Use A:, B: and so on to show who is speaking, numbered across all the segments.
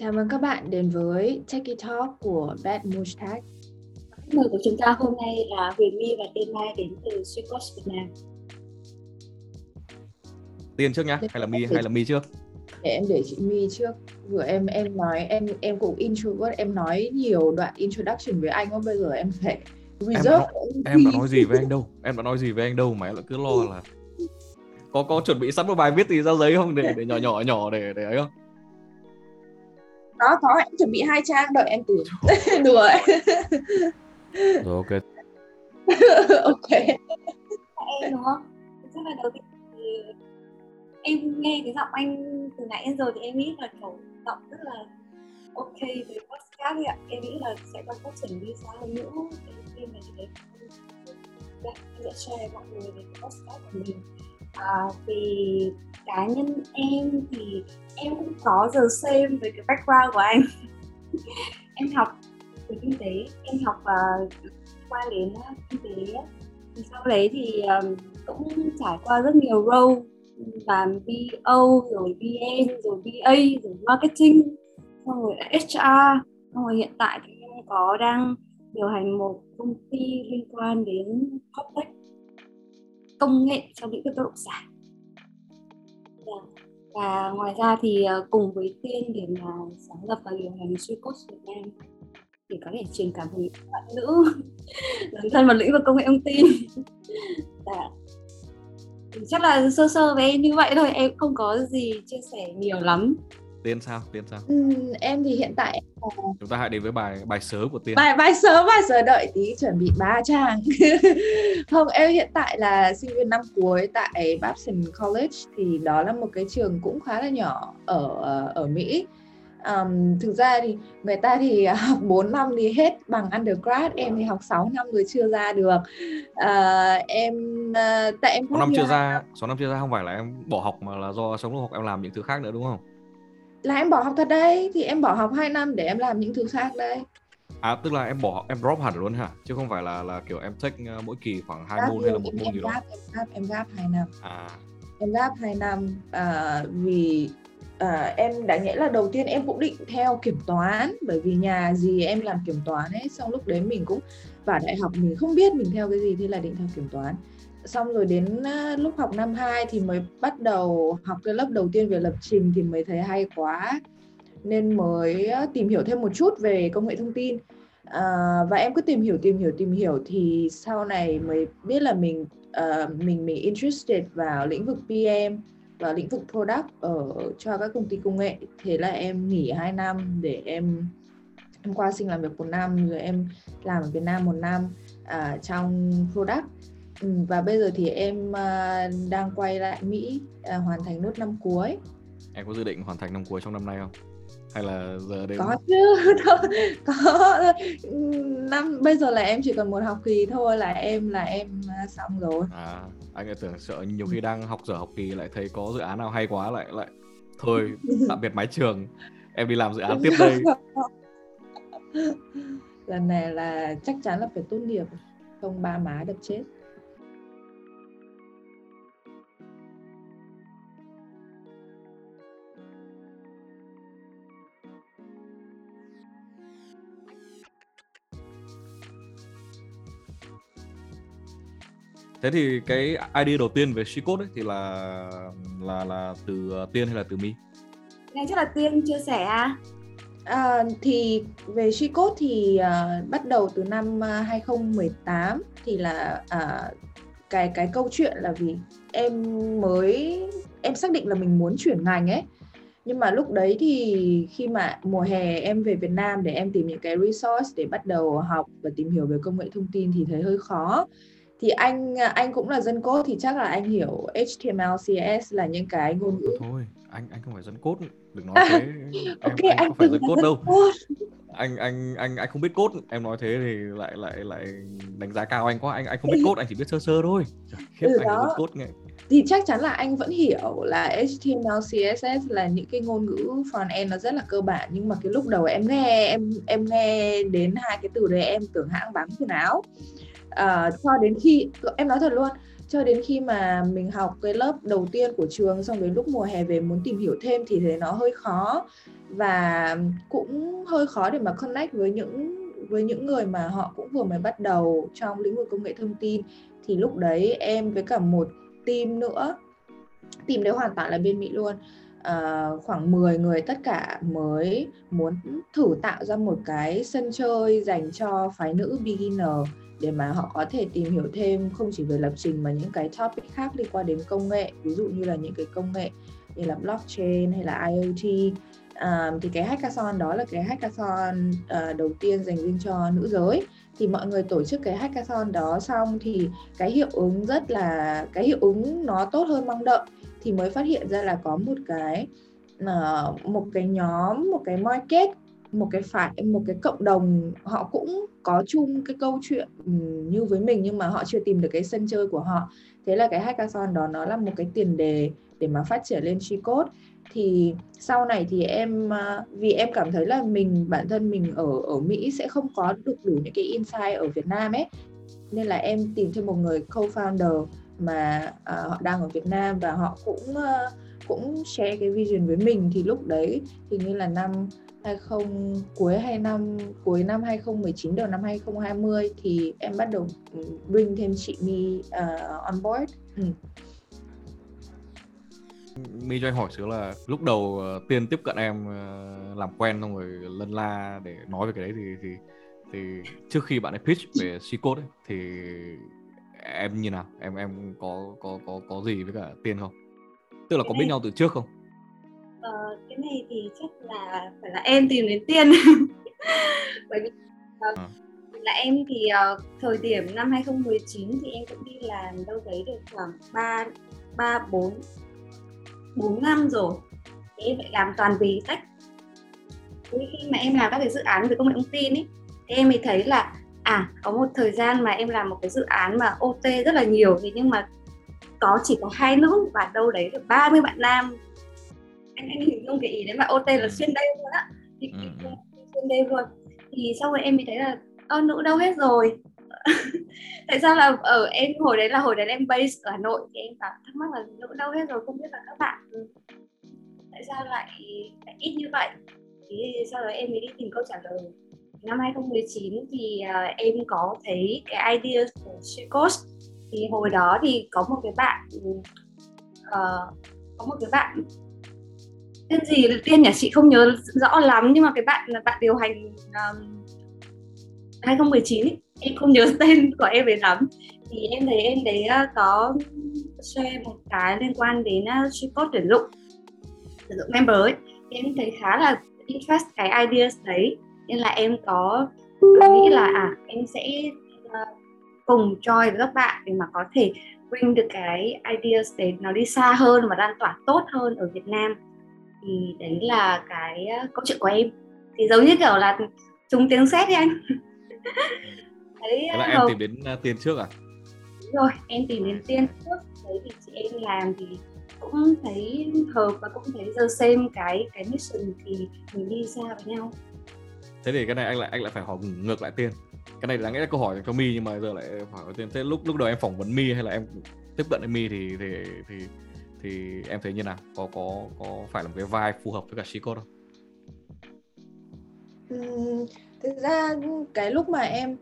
A: Chào mừng các bạn đến với Techie Talk của Bad Mushtag.
B: Khách mời của chúng ta hôm nay là Huyền My và Tiên Mai đến từ Suicos Việt Nam.
C: Tiên trước nhá, hay là My hay là My trước?
A: Để em để chị My trước. Vừa em em nói em em cũng introvert, em nói nhiều đoạn introduction với anh bây giờ em phải
C: em đã, em đã nói gì với anh đâu em đã nói gì với anh đâu mà em lại cứ lo là có có chuẩn bị sẵn một bài viết gì ra giấy không để để nhỏ nhỏ nhỏ để để ấy không
A: có có em chuẩn bị hai trang đợi em tưởng đùa
C: rồi ok.
A: Ok.
B: Em đúng không? Chắc là đầu tiên thì em nghe cái giọng anh từ nãy đến giờ thì em nghĩ là kiểu giọng rất là ok với podcast ấy ạ. Em nghĩ là sẽ còn phát triển đi xa hơn nữa. Khi mà dạ, em sẽ share mọi người về cái podcast của mình. À, vì cá nhân em thì em cũng có giờ xem về cái background của anh. Em học về kinh tế em học uh, qua đến uh, kinh tế thì sau đấy thì um, cũng trải qua rất nhiều role làm BO rồi BN rồi BA rồi marketing xong rồi HR xong rồi hiện tại thì em có đang điều hành một công ty liên quan đến PropTech công nghệ trong lĩnh vực bất động sản và ngoài ra thì ờ, cùng với tiên để mà sáng lập và điều hành Suicos Việt Nam thì có thể truyền cảm hứng các bạn nữ dấn thân vào lĩnh vực công nghệ thông tin dạ. chắc là sơ sơ với em như vậy thôi, em không có gì chia sẻ nhiều lắm
C: Tiên sao? Tiên sao?
A: Ừ, em thì hiện tại
C: chúng ta hãy đến với bài bài sớ của Tiên.
A: Bài bài sớ bài sớ đợi tí chuẩn bị ba trang. không, em hiện tại là sinh viên năm cuối tại Babson College thì đó là một cái trường cũng khá là nhỏ ở ở Mỹ. Um, thực ra thì người ta thì học 4 năm thì hết bằng undergrad em thì học 6 năm rồi chưa ra được uh, em uh, tại em
C: 6 năm chưa ra 6 năm chưa ra không phải là em bỏ học mà là do sống lúc học em làm những thứ khác nữa đúng không
A: là em bỏ học thật đấy thì em bỏ học 2 năm để em làm những thứ khác đấy.
C: À tức là em bỏ em drop hẳn luôn hả? Chứ không phải là là kiểu em take uh, mỗi kỳ khoảng hai môn hay là một môn gì đó?
A: em gap em gap hai năm.
C: À.
A: Em gap hai năm à, vì à, em đã nghĩ là đầu tiên em cũng định theo kiểm toán bởi vì nhà gì em làm kiểm toán ấy xong lúc đấy mình cũng vào đại học mình không biết mình theo cái gì thì là định theo kiểm toán xong rồi đến à, lúc học năm 2 thì mới bắt đầu học cái lớp đầu tiên về lập trình thì mới thấy hay quá. Nên mới à, tìm hiểu thêm một chút về công nghệ thông tin. À, và em cứ tìm hiểu tìm hiểu tìm hiểu thì sau này mới biết là mình uh, mình mình interested vào lĩnh vực PM và lĩnh vực product ở cho các công ty công nghệ. Thế là em nghỉ 2 năm để em em qua sinh làm việc một năm rồi em làm ở Việt Nam một năm uh, trong product và bây giờ thì em uh, đang quay lại Mỹ uh, hoàn thành nốt năm cuối.
C: Em có dự định hoàn thành năm cuối trong năm nay không? Hay là giờ đây
A: có chứ có năm bây giờ là em chỉ còn một học kỳ thôi là em là em xong rồi.
C: À anh lại tưởng sợ nhiều khi đang học giờ học kỳ lại thấy có dự án nào hay quá lại lại thôi tạm biệt mái trường. Em đi làm dự án tiếp đây.
A: Lần này là chắc chắn là phải tốt nghiệp không ba má đập chết
C: thế thì cái id đầu tiên về Shecode ấy thì là là là từ tiên hay là từ mi?
B: Nghe chắc là tiên chia sẻ à?
A: À, thì về Shecode thì uh, bắt đầu từ năm ờ, 2018 thì là uh, cái cái câu chuyện là vì em mới em xác định là mình muốn chuyển ngành ấy. Nhưng mà lúc đấy thì khi mà mùa hè em về Việt Nam để em tìm những cái resource để bắt đầu học và tìm hiểu về công nghệ thông tin thì thấy hơi khó thì anh anh cũng là dân code thì chắc là anh hiểu HTML, CSS là những cái ngôn ngữ.
C: Thôi, anh anh không phải dân code, đừng nói thế. em,
A: okay,
C: anh, anh không phải dân code đâu. Anh anh anh anh không biết code, em nói thế thì lại lại lại đánh giá cao anh quá. Anh anh không biết code, anh chỉ biết sơ sơ thôi. Khiếp ừ, anh đó. dân code nghe.
A: Thì chắc chắn là anh vẫn hiểu là HTML, CSS là những cái ngôn ngữ front end nó rất là cơ bản nhưng mà cái lúc đầu em nghe em em nghe đến hai cái từ đấy em tưởng hãng bán quần áo uh, cho đến khi em nói thật luôn cho đến khi mà mình học cái lớp đầu tiên của trường xong đến lúc mùa hè về muốn tìm hiểu thêm thì thấy nó hơi khó. Và cũng hơi khó để mà connect với những với những người mà họ cũng vừa mới bắt đầu trong lĩnh vực công nghệ thông tin. Thì lúc đấy em với cả một team nữa team đấy hoàn toàn là bên Mỹ luôn. À, khoảng 10 người tất cả mới muốn thử tạo ra một cái sân chơi dành cho phái nữ beginner để mà họ có thể tìm hiểu thêm không chỉ về lập trình mà những cái topic khác liên quan đến công nghệ ví dụ như là những cái công nghệ như là blockchain hay là IoT um, thì cái hackathon đó là cái hackathon uh, đầu tiên dành riêng cho nữ giới. Thì mọi người tổ chức cái hackathon đó xong thì cái hiệu ứng rất là cái hiệu ứng nó tốt hơn mong đợi. Thì mới phát hiện ra là có một cái uh, một cái nhóm một cái market một cái phải một cái cộng đồng họ cũng có chung cái câu chuyện ừ, như với mình nhưng mà họ chưa tìm được cái sân chơi của họ. Thế là cái hackathon đó nó là một cái tiền đề để mà phát triển lên chi code thì sau này thì em à, vì em cảm thấy là mình bản thân mình ở ở Mỹ sẽ không có được đủ những cái insight ở Việt Nam ấy. Nên là em tìm thêm một người co-founder mà uh, họ đang ở Việt Nam và họ cũng uh, cũng share cái vision với mình. Thì lúc đấy thì như là năm 20 cuối hai năm cuối năm 2019 đầu năm 2020 thì em bắt đầu ừ, bring thêm chị My uh, on board. Ừ.
C: My cho anh hỏi xíu là lúc đầu uh, tiên tiếp cận em uh, làm quen xong rồi lân la để nói về cái đấy thì thì thì trước khi bạn ấy pitch về C code ấy, thì em như nào em em có có có có gì với cả tiên không tức là có biết nhau từ trước không
B: ờ, cái này thì chắc là phải là em tìm đến tiên. Bởi vì uh, à. là em thì uh, thời điểm năm 2019 thì em cũng đi làm đâu đấy được khoảng 3 3 4 4 năm rồi. Thì em phải làm toàn về tech khi mà em làm các cái dự án về công nghệ thông tin ấy thì em mới thấy là à có một thời gian mà em làm một cái dự án mà OT rất là nhiều thì nhưng mà có chỉ có hai nữ và đâu đấy được 30 bạn nam anh anh hình dung cái ý đấy mà OT là ừ. xuyên đêm luôn á. Thì ừ. xuyên đêm luôn. Thì sau rồi em mới thấy là ơ nữ đâu hết rồi? Tại sao là ở em hồi đấy là hồi đấy em base ở Hà Nội thì em bảo thắc mắc là nữ đâu hết rồi không biết là các bạn tại sao lại, lại ít như vậy? Thì sau đó em mới đi tìm câu trả lời. Năm 2019 thì uh, em có thấy cái idea của Shecos thì hồi đó thì có một cái bạn uh, có một cái bạn tên gì? Tiên nhà chị không nhớ rõ lắm nhưng mà cái bạn là bạn điều hành um, 2019 ấy. em không nhớ tên của em ấy lắm. Thì em thấy em đấy uh, có share một cái liên quan đến uh, support tuyển dụng tuyển dụng member ấy. Thì em thấy khá là interest cái ideas đấy. Nên là em có nghĩ là à em sẽ uh, cùng join với các bạn để mà có thể bring được cái ideas để nó đi xa hơn và lan tỏa tốt hơn ở Việt Nam thì đấy là cái uh, câu chuyện của em. Thì giống như kiểu là trúng tiếng sét đi anh.
C: Đấy là em tìm đến uh, tiền trước à?
B: Đúng rồi em tìm đến tiền trước. Đấy thì chị em làm thì cũng thấy hợp và cũng thấy giờ xem cái cái mission thì mình đi xa với nhau.
C: Thế thì cái này anh lại anh lại phải hỏi ngược lại tiên. Cái này đáng nghĩa là câu hỏi cho mi nhưng mà giờ lại hỏi tiên. Thế lúc lúc đầu em phỏng vấn mi hay là em tiếp cận với mi thì thì thì thì em thấy như nào? Có có có phải là một cái vai phù hợp với cả Chico không?
A: ừ, thực ra cái lúc mà em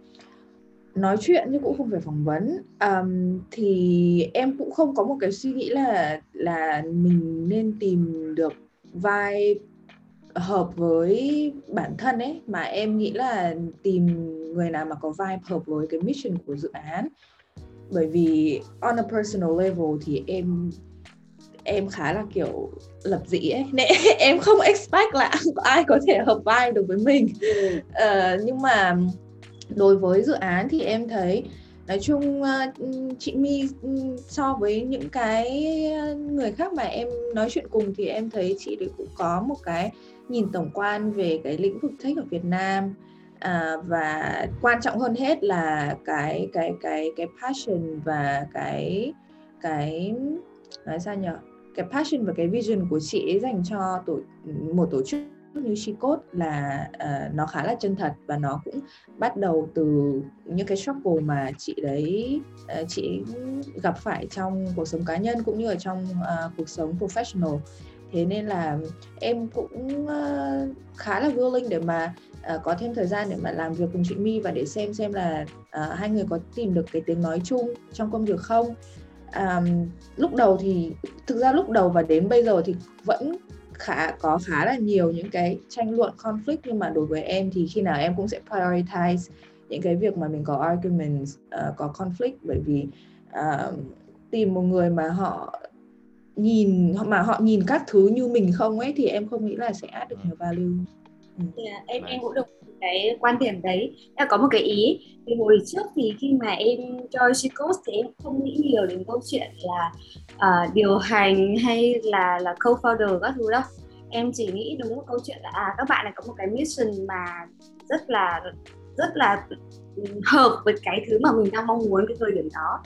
A: nói chuyện nhưng cũng không phải phỏng vấn um, thì em cũng không có một cái suy nghĩ là là mình nên tìm được vai hợp với bản thân ấy. Mà em nghĩ là tìm người nào mà có vibe hợp với cái mission của dự án. Bởi vì on a personal level thì em em khá là kiểu lập dị ấy. Nên em không expect là ai có thể hợp vai được với mình. Uh, nhưng mà đối với dự án thì em thấy nói chung ờ, chị My ừ, so với những cái người khác mà em nói chuyện cùng thì em thấy chị đấy cũng có một cái nhìn tổng quan về cái lĩnh vực tech ở Việt Nam. À, và quan trọng hơn hết là cái cái cái cái passion và cái cái nói sao nhở? Cái passion và cái vision của chị ấy dành cho tổ một tổ chức như Chicot là uh, nó khá là chân thật và nó cũng bắt đầu từ những cái struggle mà chị đấy uh, chị gặp phải trong cuộc sống cá nhân cũng như ở trong uh, cuộc sống professional. Thế nên là em cũng uh, khá là willing để mà uh, có thêm thời gian để mà làm việc cùng chị My và để xem xem là uh, hai người có tìm được cái tiếng nói chung trong công việc không um, lúc đầu thì thực ra lúc đầu và đến bây giờ thì vẫn khá có khá là nhiều những cái tranh luận conflict nhưng mà đối với em thì khi nào em cũng sẽ prioritize những cái việc mà mình có argument uh, có conflict bởi vì uh, tìm một người mà họ nhìn mà họ nhìn các thứ như mình không ấy thì em không nghĩ là sẽ add được nhiều value.
B: Ừ. Yeah, em em cũng được cái quan điểm đấy. Là có một cái ý thì hồi trước thì khi mà em cho Chicos thì em không nghĩ nhiều đến câu chuyện là uh, điều hành hay là là co-founder các thứ đâu. Em chỉ nghĩ đúng một câu chuyện là à các bạn này có một cái mission mà rất là rất là ừ, hợp với cái thứ mà mình đang mong muốn cái thời điểm đó.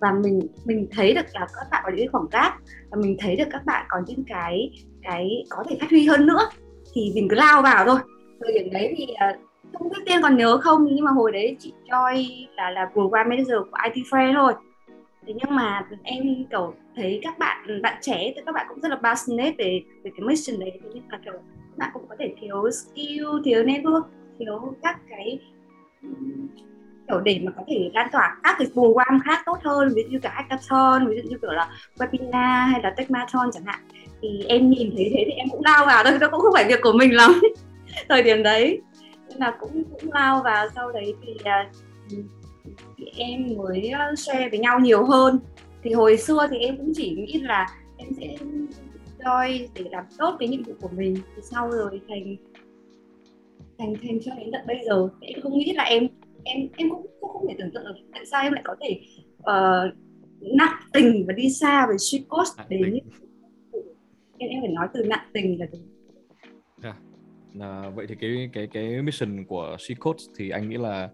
B: Và mình mình thấy được là các bạn có những khoảng cách và mình thấy được các bạn có những cái cái có thể phát huy hơn nữa thì mình cứ lao vào thôi thời điểm đấy thì uh, không biết tiên còn nhớ không nhưng mà hồi đấy chị Joy là là program manager của IT Fair thôi. Thế nhưng mà em kiểu thấy các bạn bạn trẻ thì các bạn cũng rất là passionate về về cái mission đấy. Thế nhưng mà kiểu các bạn cũng có thể thiếu skill thiếu network thiếu các cái kiểu để mà có thể lan tỏa các cái program khác tốt hơn. Ví dụ như cả hackathon ví dụ như kiểu là webinar hay là techmathon chẳng hạn. Thì em nhìn thấy thế thì em cũng lao vào thôi nó cũng không phải việc của mình lắm. thời điểm đấy. Nên là cũng cũng lao vào sau đấy thì, uh, thì em mới share với nhau nhiều hơn. Thì hồi xưa thì em cũng chỉ nghĩ là em sẽ join để làm tốt cái nhiệm vụ của mình. Thì sau rồi thành thành thành cho đến tận bây giờ. Em không nghĩ là em em em cũng, cũng không thể tưởng tượng được tại sao em lại có thể uh, nặng tình và đi xa về suy cost đến em em phải nói từ nặng tình là từ.
C: À, vậy thì cái cái cái mission của She Codes thì anh nghĩ là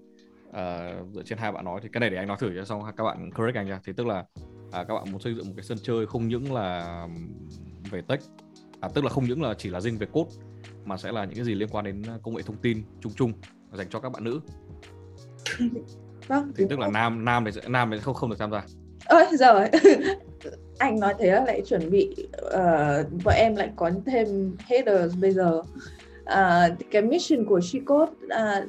C: uh, dựa trên hai bạn nói thì cái này để anh nói thử cho xong các bạn correct anh nha. Thì tức là à, các bạn muốn xây dựng một cái sân chơi không những là về tech à, tức là không những là chỉ là riêng về code mà sẽ là những cái gì liên quan đến công nghệ thông tin chung chung dành cho các bạn nữ.
A: Vâng
C: thì tức là nam nam thì nam thì không không được tham gia.
A: Ơi rồi anh nói thế là lại chuẩn bị uh, vợ em lại có thêm headers bây giờ uh, cái mission của Shecode uh, ờ,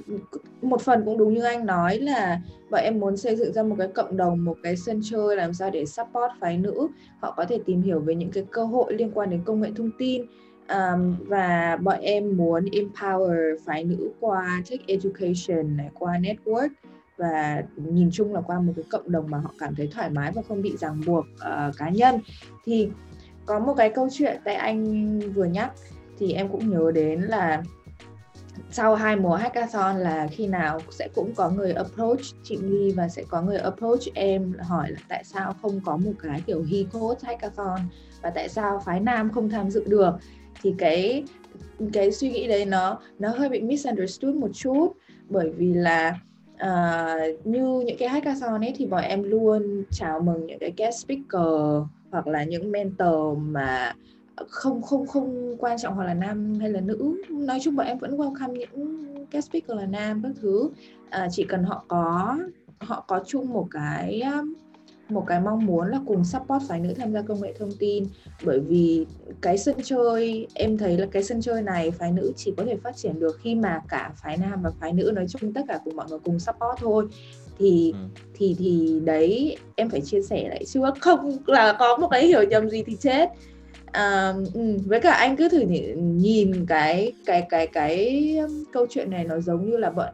A: một phần cũng đúng như anh nói là bọn em muốn xây dựng ra một cái cộng đồng một cái sân chơi làm sao để support phái nữ. Họ có thể tìm hiểu về những cái cơ hội liên quan đến công nghệ thông tin um, và bọn em muốn empower phái nữ qua tech education này qua network và nhìn chung là qua một cái cộng đồng mà họ cảm thấy thoải mái và không bị ràng buộc uh, cá nhân. Thì có một cái câu chuyện tại anh vừa nhắc thì em cũng nhớ đến là sau hai mùa hackathon là khi nào sẽ cũng có người approach chị Ly và sẽ có người approach em hỏi là tại sao không có một cái kiểu he code hackathon và tại sao phái nam không tham dự được. Thì cái cái suy nghĩ đấy nó nó hơi bị misunderstood một chút bởi vì là uh, như những cái hackathon ấy thì bọn em luôn chào mừng những cái guest speaker hoặc là những mentor mà không không không quan trọng hoặc là nam hay là nữ. Nói chung bọn em vẫn welcome những guest speaker là nam các thứ. À, chỉ cần họ có họ có chung một cái một cái mong muốn là cùng support phái nữ tham gia công nghệ thông tin. Bởi vì cái sân chơi em thấy là cái sân chơi này phái nữ chỉ có thể phát triển được khi mà cả phái nam và phái nữ nói chung tất cả cùng mọi người cùng support thôi. Thì ừ. thì thì đấy em phải chia sẻ lại. Chứ không là có một cái hiểu nhầm gì thì chết à, với cả anh cứ thử nhìn cái cái cái cái câu chuyện này nó giống như là bọn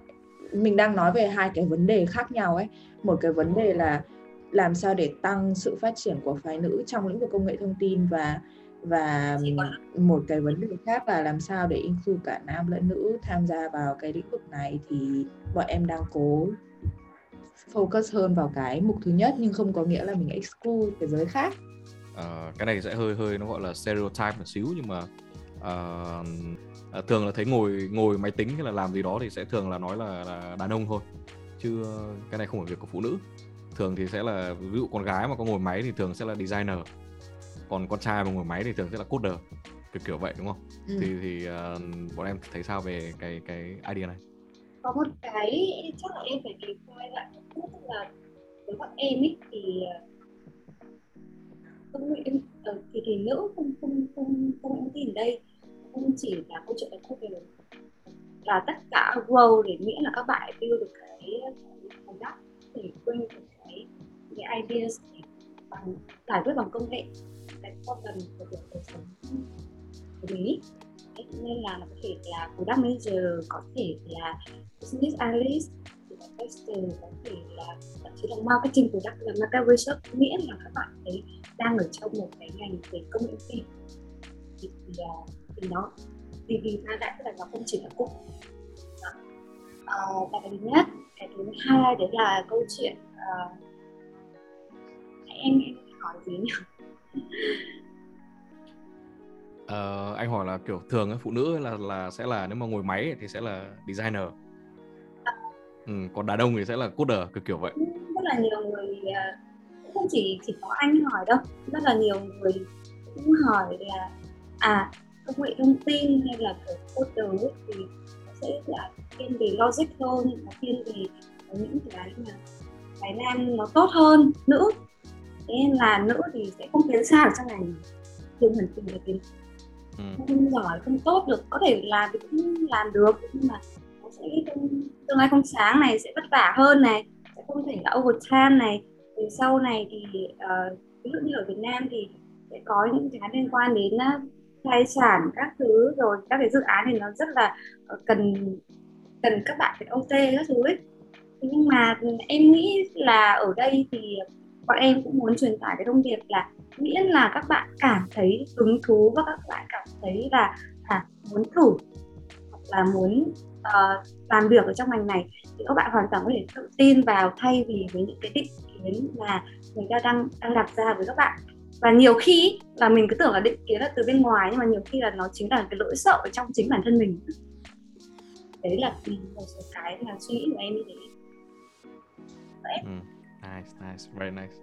A: mình đang nói về hai cái vấn đề khác nhau ấy. Một cái vấn đề là làm sao để tăng sự phát triển của phái nữ trong lĩnh vực công nghệ thông tin và và một cái vấn đề khác là làm sao để include cả nam lẫn nữ tham gia vào cái lĩnh vực này thì bọn em đang cố focus hơn vào cái mục thứ nhất nhưng không có nghĩa là mình exclude cái giới khác
C: uh, cái này sẽ hơi hơi nó gọi là stereotype một xíu nhưng mà uh, uh, thường là thấy ngồi ngồi máy tính hay là làm gì đó thì sẽ thường là nói là, là đàn ông thôi. Chứ cái này không phải việc của phụ nữ. Thường thì sẽ là ví dụ con gái mà có ngồi máy thì thường sẽ là designer. Còn con trai mà ngồi máy thì thường sẽ là coder kiểu kiểu vậy đúng không?
A: Ừ.
C: thì thì uh, bọn em thấy sao về cái cái idea này?
B: Có một cái chắc là em phải đề quay lại tức là với bọn em ấy thì ờ, công nghệ ở thì thì nữ không không không không em tin đây không chỉ là câu chuyện đặc cô về là tất cả grow để nghĩa là các bạn build được cái cái product thì bring được cái cái ideas để bằng, giải quyết bằng công nghệ cái problem của việc đời sống của mình ý. Nên là nó có thể là product manager, có thể là business analyst tester có thể là thậm chí là marketing product là market research miễn là các bạn ấy đang ở trong một cái ngành về công nghệ tin thì, thì, à, thì nó thì vì ra lại tức là nó không chỉ là cục. Uh, và cái thứ nhất cái thứ hai đấy là câu chuyện uh, em em hỏi gì nhỉ?
C: Uh, anh hỏi là kiểu thường ấy, phụ nữ là là sẽ là nếu mà ngồi máy thì sẽ là designer ừ, còn đàn ông thì sẽ là coder kiểu kiểu vậy.
B: Rất là nhiều người à, không chỉ chỉ có anh hỏi đâu. Rất là nhiều người cũng hỏi là à công nghệ thông tin hay là kiểu coder ấy thì sẽ là thiên về logic hơn nó thiên về những cái mà cái nam nó tốt hơn. Nữ thế nên là nữ thì sẽ không tiến xa được trong ngành thường hẳn từng là tiến
C: ừ.
B: không giỏi không tốt được. Có thể làm thì cũng làm được nhưng mà sẽ tương lai không sáng này sẽ vất vả hơn này sẽ không thể là overtime này. Từ sau này thì uh, ví dụ như ở Việt Nam thì sẽ có những cái liên quan đến uh, tài sản các thứ rồi các cái dự án thì nó rất là uh, cần cần các bạn phải OT các thứ ấy. Nhưng mà em nghĩ là ở đây thì bọn em cũng muốn truyền tải cái thông điệp là miễn là các bạn cảm thấy hứng thú và các bạn cảm thấy là à, muốn thử và là muốn uh, làm việc ở trong ngành này thì các bạn hoàn toàn có thể tự tin vào thay vì với những cái định kiến mà người ta đang đang đặt ra với các bạn và nhiều khi là mình cứ tưởng là định kiến là từ bên ngoài nhưng mà nhiều khi là nó chính là cái lỗi sợ ở trong chính bản thân mình đấy là một số cái là suy nghĩ của em như thế
C: Ừ. Nice, nice, very nice.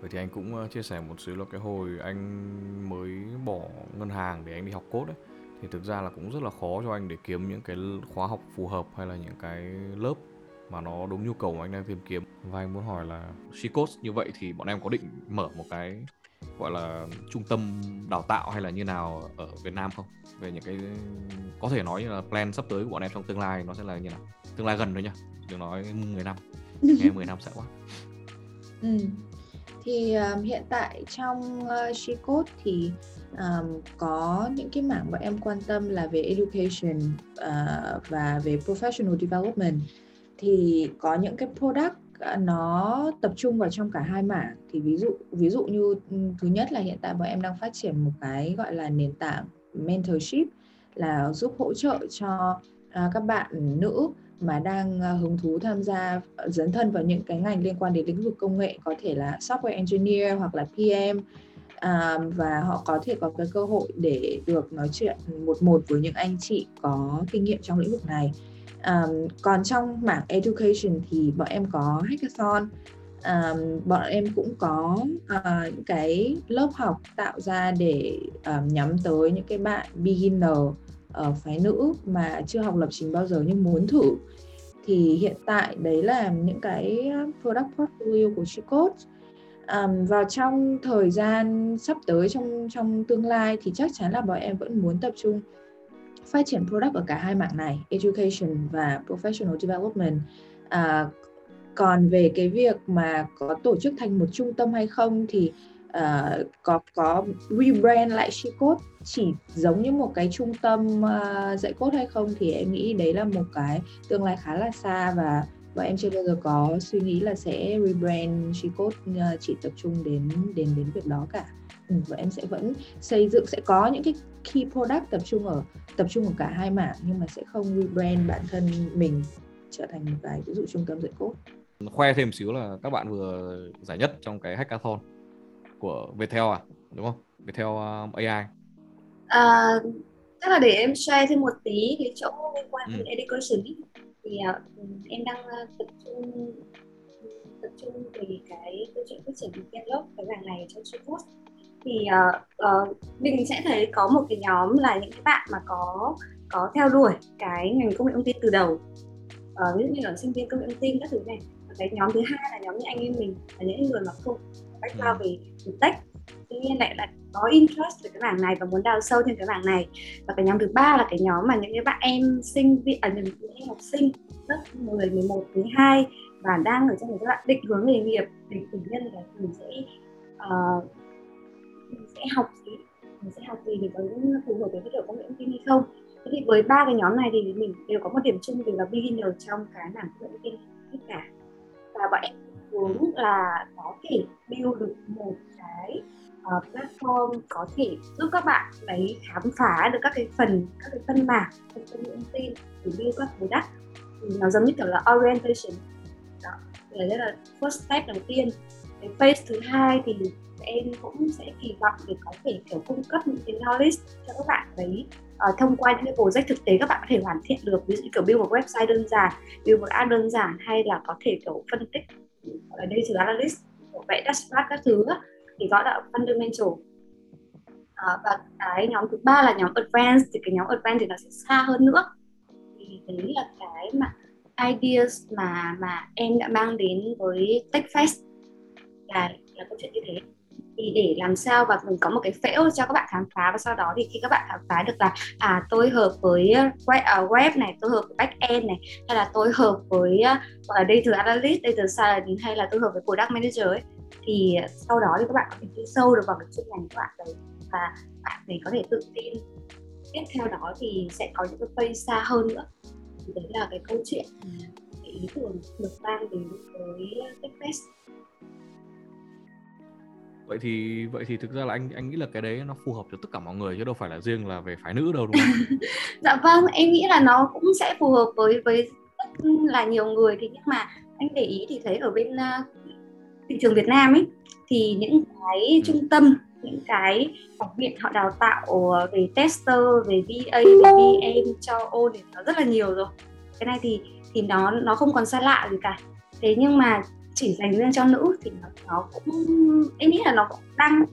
C: Vậy thì anh cũng ờ, chia sẻ một xíu là cái hồi anh mới bỏ ngân hàng để anh đi học cốt ấy thì thực ra là cũng rất là khó cho anh để kiếm những cái khóa học phù hợp hay là những cái lớp mà nó đúng nhu cầu mà anh đang tìm kiếm. Và anh muốn hỏi là she như vậy thì bọn em có định mở một cái gọi là trung tâm đào tạo hay là như nào ở Việt Nam không? Về những cái có thể nói như là plan sắp tới của bọn em trong tương lai nó sẽ là như nào? Tương lai gần thôi nhá đừng nói 10 năm. Nghe 10 năm sợ quá.
A: Ừ. Thì um, hiện tại trong ờ, uh, Shecode thì um, có những cái mảng mà em quan tâm là về education uh, và về professional development. Thì có những cái product ờ, nó tập trung vào trong cả hai mảng. Thì ví dụ ví dụ như ừ, thứ nhất là hiện tại bọn em đang phát triển một cái gọi là nền tảng mentorship là giúp hỗ trợ cho uh, các bạn nữ mà đang hứng thú tham gia dấn thân vào những cái ngành liên quan đến lĩnh vực công nghệ. Có thể là software engineer hoặc là PM à, và họ có thể có cái cơ hội để được nói chuyện một một với những anh chị có kinh nghiệm trong lĩnh vực này. Um, còn trong mảng education thì bọn em có hackathon. Um, bọn em cũng có uh, những cái lớp học tạo ra để um, nhắm tới những cái bạn beginner ở phái nữ mà chưa học lập trình bao giờ nhưng muốn thử. Thì hiện tại đấy là những cái product portfolio của Chicode um, vào trong thời gian sắp tới trong trong tương lai thì chắc chắn là bọn em vẫn muốn tập trung phát triển product ở cả hai mảng này education và professional development. À, còn về cái việc mà có tổ chức thành một trung tâm hay không thì uh, có có rebrand lại Shecode chỉ giống như một cái trung tâm uh, dạy code hay không thì em nghĩ đấy là một cái tương lai khá là xa và và em chưa bao giờ có suy nghĩ là sẽ rebrand Shecode uh, chỉ tập trung đến đến đến việc đó cả ừ, và em sẽ vẫn xây dựng sẽ có những cái key product tập trung ở tập trung ở cả hai mảng nhưng mà sẽ không rebrand bản thân mình trở thành một cái ví dụ trung tâm dạy code
C: khoe thêm xíu là các bạn vừa giải nhất trong cái hackathon của Viettel à đúng không Viettel uh, AI
B: À, chắc là để em share thêm một tí cái chỗ liên quan
C: Ừ.
B: đến education thì uh, em đang uh, tập trung tập trung về cái câu chuyện phát triển develop cái ngành này trong Singapore thì uh, uh, mình sẽ thấy có một cái nhóm là những cái bạn mà có có theo đuổi cái ngành công nghệ thông tin từ đầu. Uh, ví dụ như là sinh viên công nghệ thông tin các thứ này. Và cái nhóm thứ hai là nhóm như anh em mình là những người mà không background về, về tech tự nhiên lại là có interest về cái mảng này và muốn đào sâu thêm cái mảng này. Và cái nhóm thứ ba là cái nhóm mà những cái bạn em sinh viên à, những, những em học sinh lớp 10, 11, 12 và đang ở trong một giai đoạn định hướng nghề nghiệp. Thì tự nhân là mình sẽ uh, mình sẽ học gì mình sẽ học gì thì có phù hợp với cái kiểu công nghệ thông tin hay không. Thế thì với ba cái nhóm này thì mình đều có một điểm chung đều là beginner trong cái mảng công nghệ thông tin tất cả. Và bọn em hướng là có thể build được một cái uh, platform có thể giúp các bạn đấy khám phá được các cái phần các cái phân mảng phân công thông tin để build các product. Thì nó giống như kiểu là orientation. Đó đấy là first step đầu tiên. Cái phase thứ hai thì em cũng sẽ kỳ vọng để có thể kiểu cung cấp những cái knowledge cho các bạn đấy à, ờ, thông qua những cái project thực tế các bạn có thể hoàn thiện được. Ví dụ kiểu build một website đơn giản build một app đơn giản hay là có thể kiểu phân tích ở đây data analyst vẽ dashboard các thứ thì gọi là fundamental. À, và cái nhóm thứ ba là nhóm advanced thì cái nhóm advanced thì nó sẽ xa hơn nữa. Thì đấy là cái mà ideas mà mà em đã mang đến với TechFest. Là là câu chuyện như thế thì để làm sao và mình có một cái phễu cho các bạn khám phá. Và sau đó thì khi các bạn khám phá được là à tôi hợp với web, uh, web này tôi hợp với back end này hay là tôi hợp với uh, gọi là data analyst data science hay là tôi hợp với product manager ấy thì sau đó thì các bạn có thể đi sâu được vào cái chuyên ngành của bạn đấy và bạn để có thể tự tin. Tiếp theo đó thì sẽ có những cái phase xa hơn nữa. Thì đấy là cái câu chuyện cái ý tưởng được mang đến với TechFest
C: vậy thì vậy thì thực ra là anh anh nghĩ là cái đấy nó phù hợp cho tất cả mọi người chứ đâu phải là riêng là về phái nữ đâu đúng không?
B: dạ vâng em nghĩ là nó cũng sẽ phù hợp với với rất là nhiều người thì nhưng mà anh để ý thì thấy ở bên uh, thị trường Việt Nam ấy thì những cái ừ. trung tâm những cái học viện họ đào tạo về tester về VA về VM cho O thì nó rất là nhiều rồi cái này thì thì nó nó không còn xa lạ gì cả thế nhưng mà chỉ dành riêng cho nữ thì nó, nó cũng em nghĩ là nó cũng đang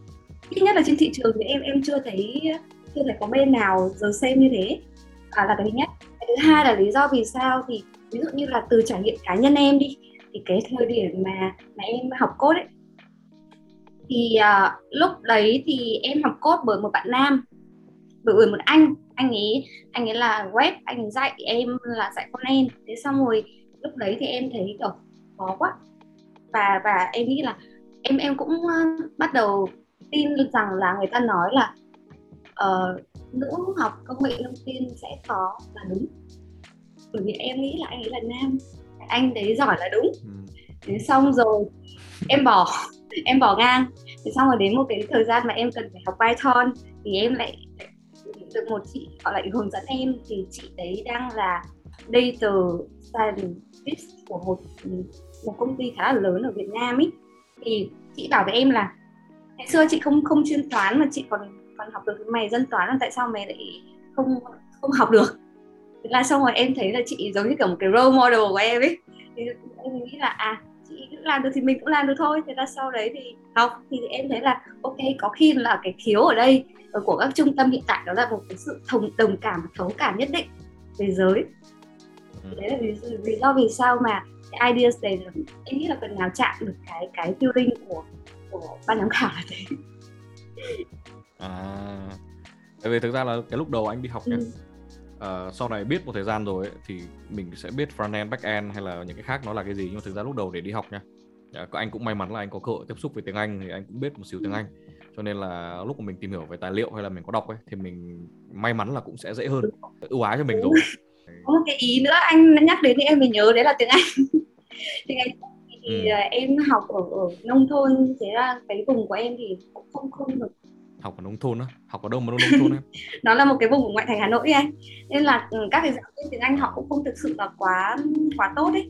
B: ít nhất là trên thị trường thì em em chưa thấy chưa thấy có bên nào giờ xem như thế. À, là cái thứ nhất. Cái thứ hai là lý do vì sao thì ví dụ như là từ trải nghiệm cá nhân em đi thì cái thời điểm mà mà em học cốt ấy thì uh, lúc đấy thì em học cốt bởi một bạn nam bởi một anh. Anh ấy anh ấy là web anh ấy dạy em là dạy con em. Thế xong rồi lúc đấy thì em thấy kiểu khó quá và và em nghĩ là em em cũng uh, bắt đầu tin rằng là người ta nói là uh, nữ học công nghệ thông tin sẽ khó là đúng. Bởi vì em nghĩ là anh ấy là nam anh đấy giỏi là đúng. Ừ. thế xong rồi em bỏ em bỏ ngang. Thế xong rồi đến một cái thời gian mà em cần phải học Python thì em lại được một chị họ lại hướng dẫn em thì chị đấy đang là data scientist của một một công ty khá là lớn ở Việt Nam ấy thì chị bảo với em là ngày xưa chị không không chuyên toán mà chị còn còn học được mày dân toán là tại sao mày lại không không học được? Thế là xong rồi em thấy là chị giống như kiểu một cái role model của em ấy thì em nghĩ là à chị làm được thì mình cũng làm được thôi. Thế là sau đấy thì học thì em thấy là ok có khi là cái thiếu ở đây ở của các trung tâm hiện tại đó là một cái sự thông đồng cảm thấu cảm nhất định về giới. Ừ. đấy là vì do vì sao mà cái ideas này là em nghĩ là phần nào chạm được cái cái feeling của của ban giám khảo là thế.
C: À tại vì thực ra là cái lúc đầu anh đi học ừ. uh, sau này biết một thời gian rồi ấy, thì mình sẽ biết front end back end hay là những cái khác nó là cái gì. Nhưng mà thực ra lúc đầu để đi học nha uh, anh cũng may mắn là anh có cơ hội tiếp xúc với tiếng Anh thì anh cũng biết một xíu tiếng Anh. Cho nên là lúc mà mình tìm hiểu về tài liệu hay là mình có đọc ấy thì mình may mắn là cũng sẽ dễ hơn. Ưu ái cho mình rồi
B: có một cái ý nữa anh nhắc đến thì em mới nhớ đấy là tiếng Anh. Thì ngày thì ừ. em học ở, ở nông thôn thế là cái vùng của em thì cũng không không được.
C: Học ở nông thôn á? Học ở đâu mà nông thôn em?
B: Nó là một cái vùng ngoại thành hà nội anh. Nên là ừ, các cái giáo viên tiếng anh họ cũng không thực sự là quá quá tốt ấy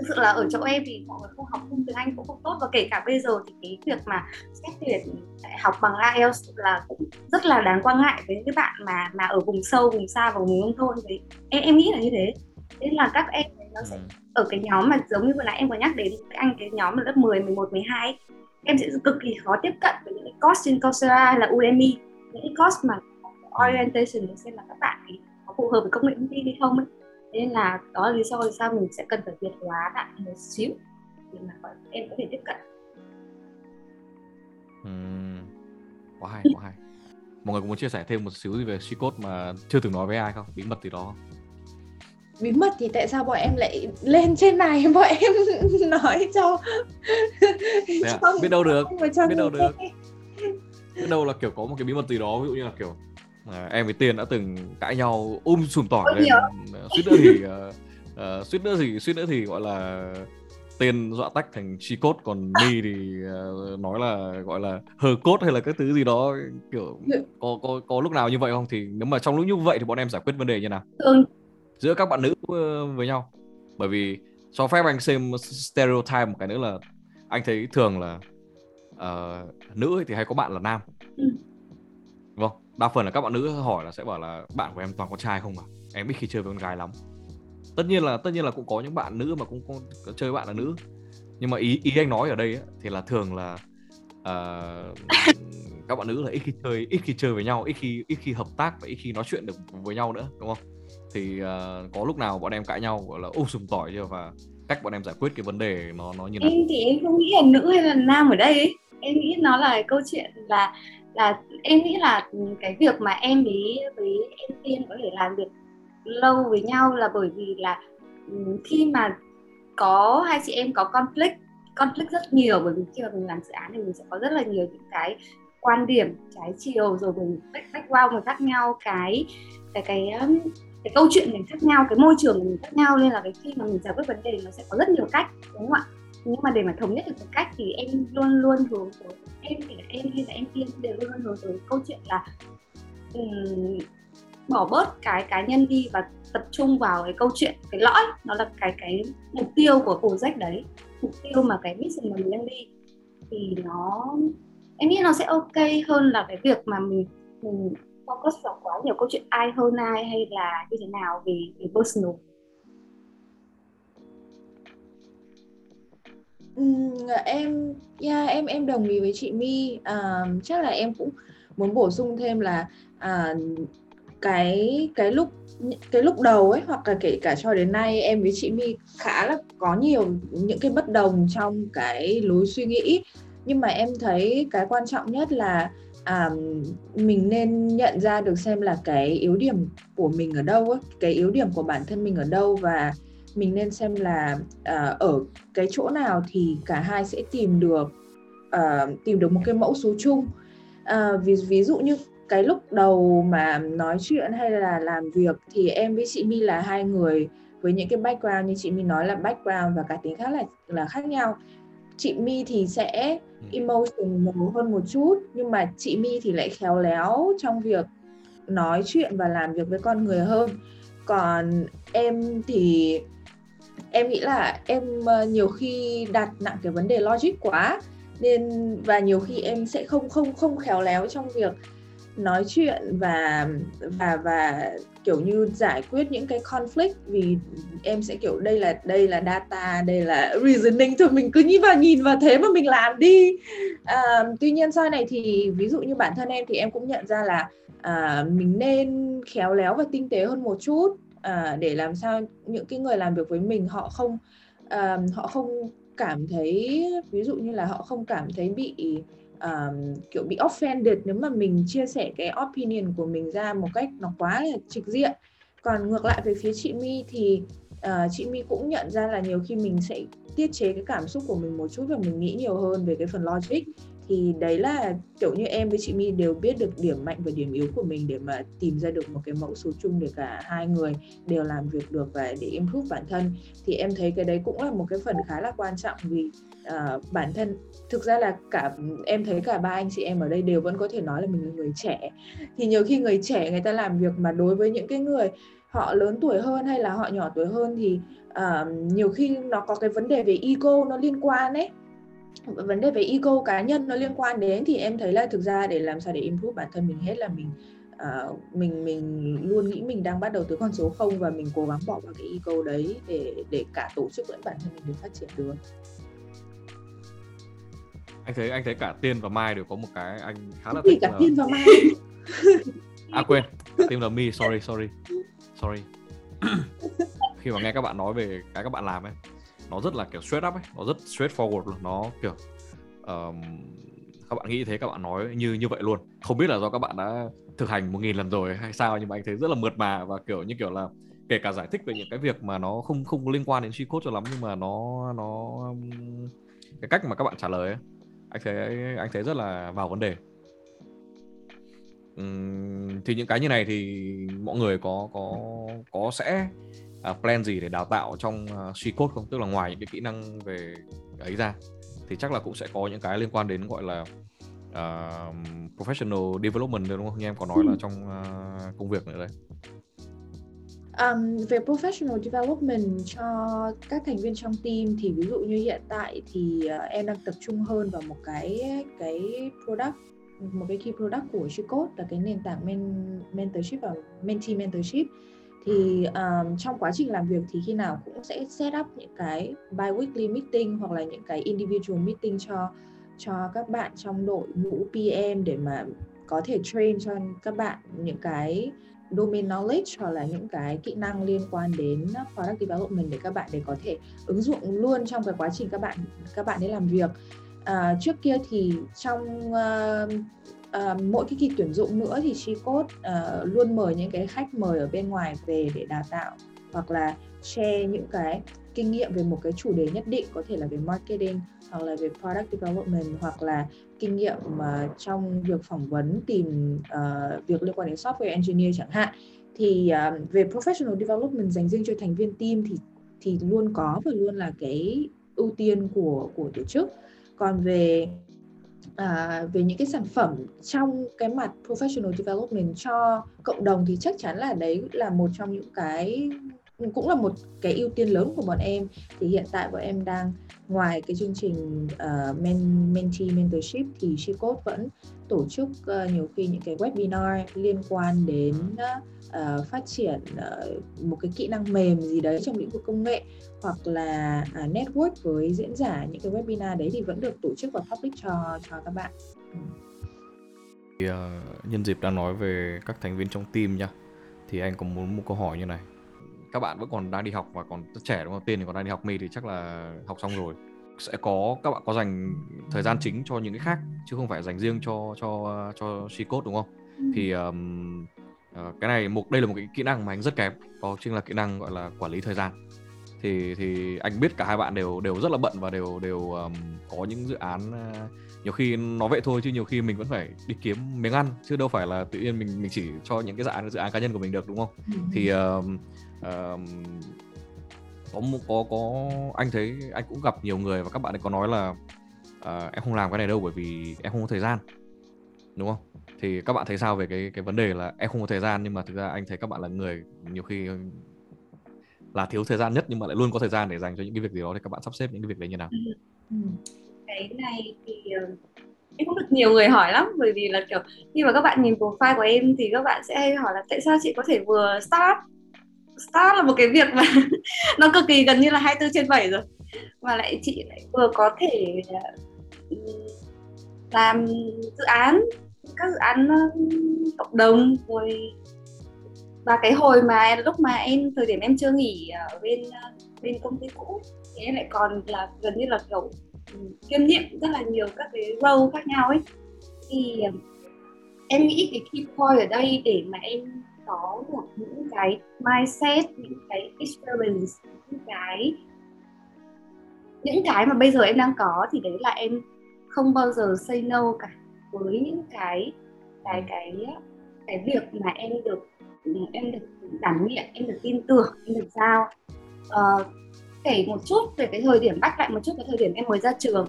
B: thực sự là ở chỗ em thì mọi người không học không tiếng anh cũng không tốt và kể cả bây giờ thì cái việc mà xét tuyển đại học bằng IELTS là cũng rất là đáng quan ngại với những bạn mà mà ở vùng sâu vùng xa và vùng nông thôn thì em em nghĩ là như thế. Nên là các em nó sẽ ừ. ở cái nhóm mà giống như vừa nãy em có nhắc đến anh cái nhóm là lớp 10, 11, 12 ấy, em sẽ cực kỳ khó tiếp cận với những cái course trên Coursera hay là Udemy. Những cái course mà orientation để xem là các bạn thì có phù hợp với công nghệ thông tin hay không ấy nên là đó là lý do vì sao mình sẽ cần phải việt hóa bạn một xíu để mà em có thể tiếp cận.
C: Uhm, quá hay quá hay. Mọi người có muốn chia sẻ thêm một xíu gì về C code mà chưa từng nói với ai không? Bí mật gì đó không?
A: Bí mật thì tại sao bọn em lại lên trên này? Bọn em nói cho,
C: à, cho biết đâu được. biết đâu được. biết đâu là kiểu có một cái bí mật gì đó ví dụ như là kiểu à, em với tiền đã từng cãi nhau um sùm tỏi lên suýt nữa thì uh, uh, suýt nữa thì suýt nữa thì gọi là tên dọa tách thành chi cốt còn mi thì uh, nói là gọi là hờ cốt hay là các thứ gì đó kiểu ừ. có có có lúc nào như vậy không thì nếu mà trong lúc như vậy thì bọn em giải quyết vấn đề như nào ừ. giữa các bạn nữ với nhau bởi vì cho phép anh xem stereotype một cái nữa là anh thấy thường là uh, nữ thì hay có bạn là nam ừ. Đa phần là các bạn nữ hỏi là sẽ bảo là bạn của em toàn con trai không mà em ít khi chơi với con gái lắm. Tất nhiên là tất nhiên là cũng có những bạn nữ mà cũng có chơi bạn là nữ. Nhưng mà ý ý anh nói ở đây ấy, thì là thường là uh, các bạn nữ là ít khi chơi ít khi chơi với nhau ít khi ít khi hợp tác và ít khi nói chuyện được với nhau nữa đúng không? Thì uh, có lúc nào bọn em cãi nhau gọi là ôm sùm tỏi chưa? Và cách bọn em giải quyết cái vấn đề nó nó như nào?
B: Em thì em không nghĩ là nữ hay là nam ở đây. Ấy. em nghĩ nó là câu chuyện là là em nghĩ là cái việc mà em với với em tiên có thể làm việc lâu với nhau là bởi vì là khi mà có hai chị em có conflict conflict rất nhiều, bởi vì khi mà mình làm dự án thì mình sẽ có rất là nhiều những cái quan điểm trái chiều, rồi mình background mình khác nhau, cái cái cái cái câu chuyện mình khác nhau, cái môi trường mình khác nhau, nên là cái khi mà mình giải quyết vấn đề nó sẽ có rất nhiều cách, đúng không ạ? Nhưng mà để mà thống nhất được một cách thì em luôn luôn hướng tới em thì là em hay là em tiên đều luôn luôn hướng tới câu chuyện là um, bỏ bớt cái cá nhân đi và tập trung vào cái câu chuyện cái lõi nó là cái cái mục tiêu của project đấy mục tiêu mà cái mission mà mình đang đi. Thì nó em nghĩ nó sẽ ok hơn là cái việc mà mình mình focus vào quá nhiều câu chuyện ai hơn ai hay là như thế nào về về personal.
A: À, em yeah, em em đồng ý với chị My. À, chắc là em cũng muốn bổ sung thêm là à, cái cái lúc cái lúc đầu ấy hoặc là kể cả cho đến nay em với chị My khá là có nhiều những cái bất đồng trong cái lối suy nghĩ. Nhưng mà em thấy cái quan trọng nhất là à, mình nên nhận ra được xem là cái yếu điểm của mình ở đâu ấy, cái yếu điểm của bản thân mình ở đâu và mình nên xem là à, ở cái chỗ nào thì cả hai sẽ tìm được à, tìm được một cái mẫu số chung. À, ví ví dụ như cái lúc đầu mà nói chuyện hay là làm việc thì em với chị My là hai người với những cái background như chị My nói là background và cá tính khác là là khác nhau. Chị My thì sẽ ừ. emotional hơn một chút nhưng mà chị My thì lại khéo léo trong việc nói chuyện và làm việc với con người hơn. Còn em thì em nghĩ là em ờ, nhiều khi đặt nặng cái vấn đề logic quá nên và nhiều khi em sẽ không không không khéo léo trong việc nói chuyện và và và kiểu như giải quyết những cái conflict. Vì em sẽ kiểu đây là đây là data đây là reasoning thôi mình cứ nhìn vào nhìn vào thế mà mình làm đi. À, tuy nhiên sau này thì ví dụ như bản thân em thì em cũng nhận ra là à, mình nên khéo léo và tinh tế hơn một chút à, để làm sao những cái người làm việc với mình họ không à, họ không cảm thấy ví dụ như là họ không cảm thấy bị uh, kiểu bị offended nếu mà mình chia sẻ cái opinion của mình ra một cách nó quá là trực diện. Còn ngược lại về phía chị My thì uh, chị My cũng nhận ra là nhiều khi mình sẽ tiết chế cái cảm xúc của mình một chút và mình nghĩ nhiều hơn về cái phần logic thì đấy là kiểu như em với chị My đều biết được điểm mạnh và điểm yếu của mình để mà tìm ra được một cái mẫu số chung để cả hai người đều làm việc được và để improve bản thân. Thì em thấy cái đấy cũng là một cái phần khá là quan trọng vì uh, bản thân thực ra là cả em thấy cả ba anh chị em ở đây đều vẫn có thể nói là mình là người trẻ. Thì nhiều khi người trẻ người ta làm việc mà đối với những cái người họ lớn tuổi hơn hay là họ nhỏ tuổi hơn thì uh, nhiều khi nó có cái vấn đề về ego nó liên quan ấy vấn đề về ego cá nhân nó liên quan đến thì em thấy là thực ra để làm sao để improve bản thân mình hết là mình uh, mình mình luôn nghĩ mình đang bắt đầu từ con số không và mình cố gắng bỏ vào cái ego đấy để để cả tổ chức lẫn bản thân mình được phát triển được.
C: Anh thấy anh thấy cả tiên và mai đều có một cái anh khá là thích
A: cả
C: là...
A: tiên và mai.
C: À quên tiên và mi sorry sorry sorry. Khi mà nghe các bạn nói về cái các bạn làm ấy nó rất là kiểu straight up ấy. Nó rất straightforward luôn. Nó kiểu um, các bạn nghĩ thế các bạn nói như như vậy luôn. Không biết là do các bạn đã thực hành một nghìn lần rồi hay sao nhưng mà anh thấy rất là mượt mà và kiểu như kiểu là kể cả giải thích về những cái việc mà nó không không liên quan đến code cho lắm nhưng mà nó nó cái cách mà các bạn trả lời ấy, anh thấy anh thấy rất là vào vấn đề. Uhm, thì những cái như này thì mọi người có có có sẽ uh, plan gì để đào tạo trong uh, C code không tức là ngoài những cái kỹ năng về ấy ra thì chắc là cũng sẽ có những cái liên quan đến gọi là uh, professional development đúng không? Như em có nói là trong uh, công việc nữa đấy.
A: Um, về professional development cho các thành viên trong team thì ví dụ như hiện tại thì uh, em đang tập trung hơn vào một cái cái product một cái key product của Gcode là cái nền tảng men, mentorship và mentee mentorship thì um, trong quá trình làm việc thì khi nào cũng sẽ set up những cái bi-weekly meeting hoặc là những cái individual meeting cho cho các bạn trong đội ngũ PM để mà có thể train cho các bạn những cái domain knowledge hoặc là những cái kỹ năng liên quan đến product development để các bạn để có thể ứng dụng luôn trong cái quá trình các bạn các bạn ấy làm việc. À, trước kia thì trong uh, uh, mỗi cái kỳ tuyển dụng nữa thì Gcode uh, ờ, luôn mời những cái khách mời ở bên ngoài về để đào tạo hoặc là share những cái kinh nghiệm về một cái chủ đề nhất định có thể là về marketing hoặc là về product development hoặc là kinh nghiệm mà trong việc phỏng vấn tìm uh, việc liên quan đến software engineer chẳng hạn. Thì uh, về professional development dành riêng cho thành viên team thì thì luôn có và luôn là cái ưu tiên của của tổ chức. Còn về à, về những cái sản phẩm trong cái mặt professional development cho cộng đồng thì chắc chắn là đấy là một trong những cái cũng là một cái ưu tiên lớn của bọn em. Thì hiện tại bọn em đang ngoài cái chương trình uh, men, mentee mentorship thì Shecode vẫn tổ chức uh, nhiều khi những cái webinar liên quan đến uh, phát triển uh, một cái kỹ năng mềm gì đấy trong lĩnh vực công nghệ hoặc là uh, network với diễn giả những cái webinar đấy thì vẫn được tổ chức và public cho cho các bạn. Ừ.
C: Thì, uh, nhân dịp đang nói về các thành viên trong team nha thì anh có muốn một câu hỏi như này các bạn vẫn còn đang đi học và còn rất trẻ đúng không? Tiên thì còn đang đi học mi thì chắc là học xong rồi. Sẽ có các bạn có dành thời gian chính cho những cái khác chứ không phải dành riêng cho cho cho C code đúng không? Ừ. Thì um, cái này một đây là một cái kỹ năng mà anh rất kém, đó chính là kỹ năng gọi là quản lý thời gian. Thì thì anh biết cả hai bạn đều đều rất là bận và đều đều um, có những dự án uh, nhiều khi nó vậy thôi chứ nhiều khi mình vẫn phải đi kiếm miếng ăn chứ đâu phải là tự nhiên mình mình chỉ cho những cái dự án dự án cá nhân của mình được đúng không? Ừ. Thì uh, uh, có có có anh thấy anh cũng gặp nhiều người và các bạn ấy có nói là uh, em không làm cái này đâu bởi vì em không có thời gian đúng không thì các bạn thấy sao về cái cái vấn đề là em không có thời gian nhưng mà thực ra anh thấy các bạn là người nhiều khi là thiếu thời gian nhất nhưng mà lại luôn có thời gian để dành cho những cái việc gì đó thì các bạn sắp xếp những cái việc đấy như nào ừ.
B: ừ. cái này thì ờ, em cũng được nhiều người hỏi lắm bởi vì là kiểu khi mà các bạn nhìn profile của em thì các bạn sẽ hay hỏi là tại sao chị có thể vừa start start là một cái việc mà nó cực kỳ gần như là 24 trên 7 rồi. Và lại chị lại vừa có thể ờ, làm dự án, các dự án ờ, cộng đồng, rồi và cái hồi mà lúc mà em, thời điểm em chưa nghỉ ở bên ờ, bên công ty cũ, thì em lại còn là gần như là, kiểu, kiêm nhiệm rất là nhiều các cái role khác nhau ấy. Thì em nghĩ cái key point ở đây để mà em có được những cái mindset những cái experience những cái những cái mà bây giờ em đang có thì đấy là em không bao giờ say no cả với những cái cái cái cái việc mà em được em được đảm nhiệm em được tin tưởng em được giao. Uh, kể một chút về cái thời điểm bắt lại một chút cái thời điểm em mới ra trường.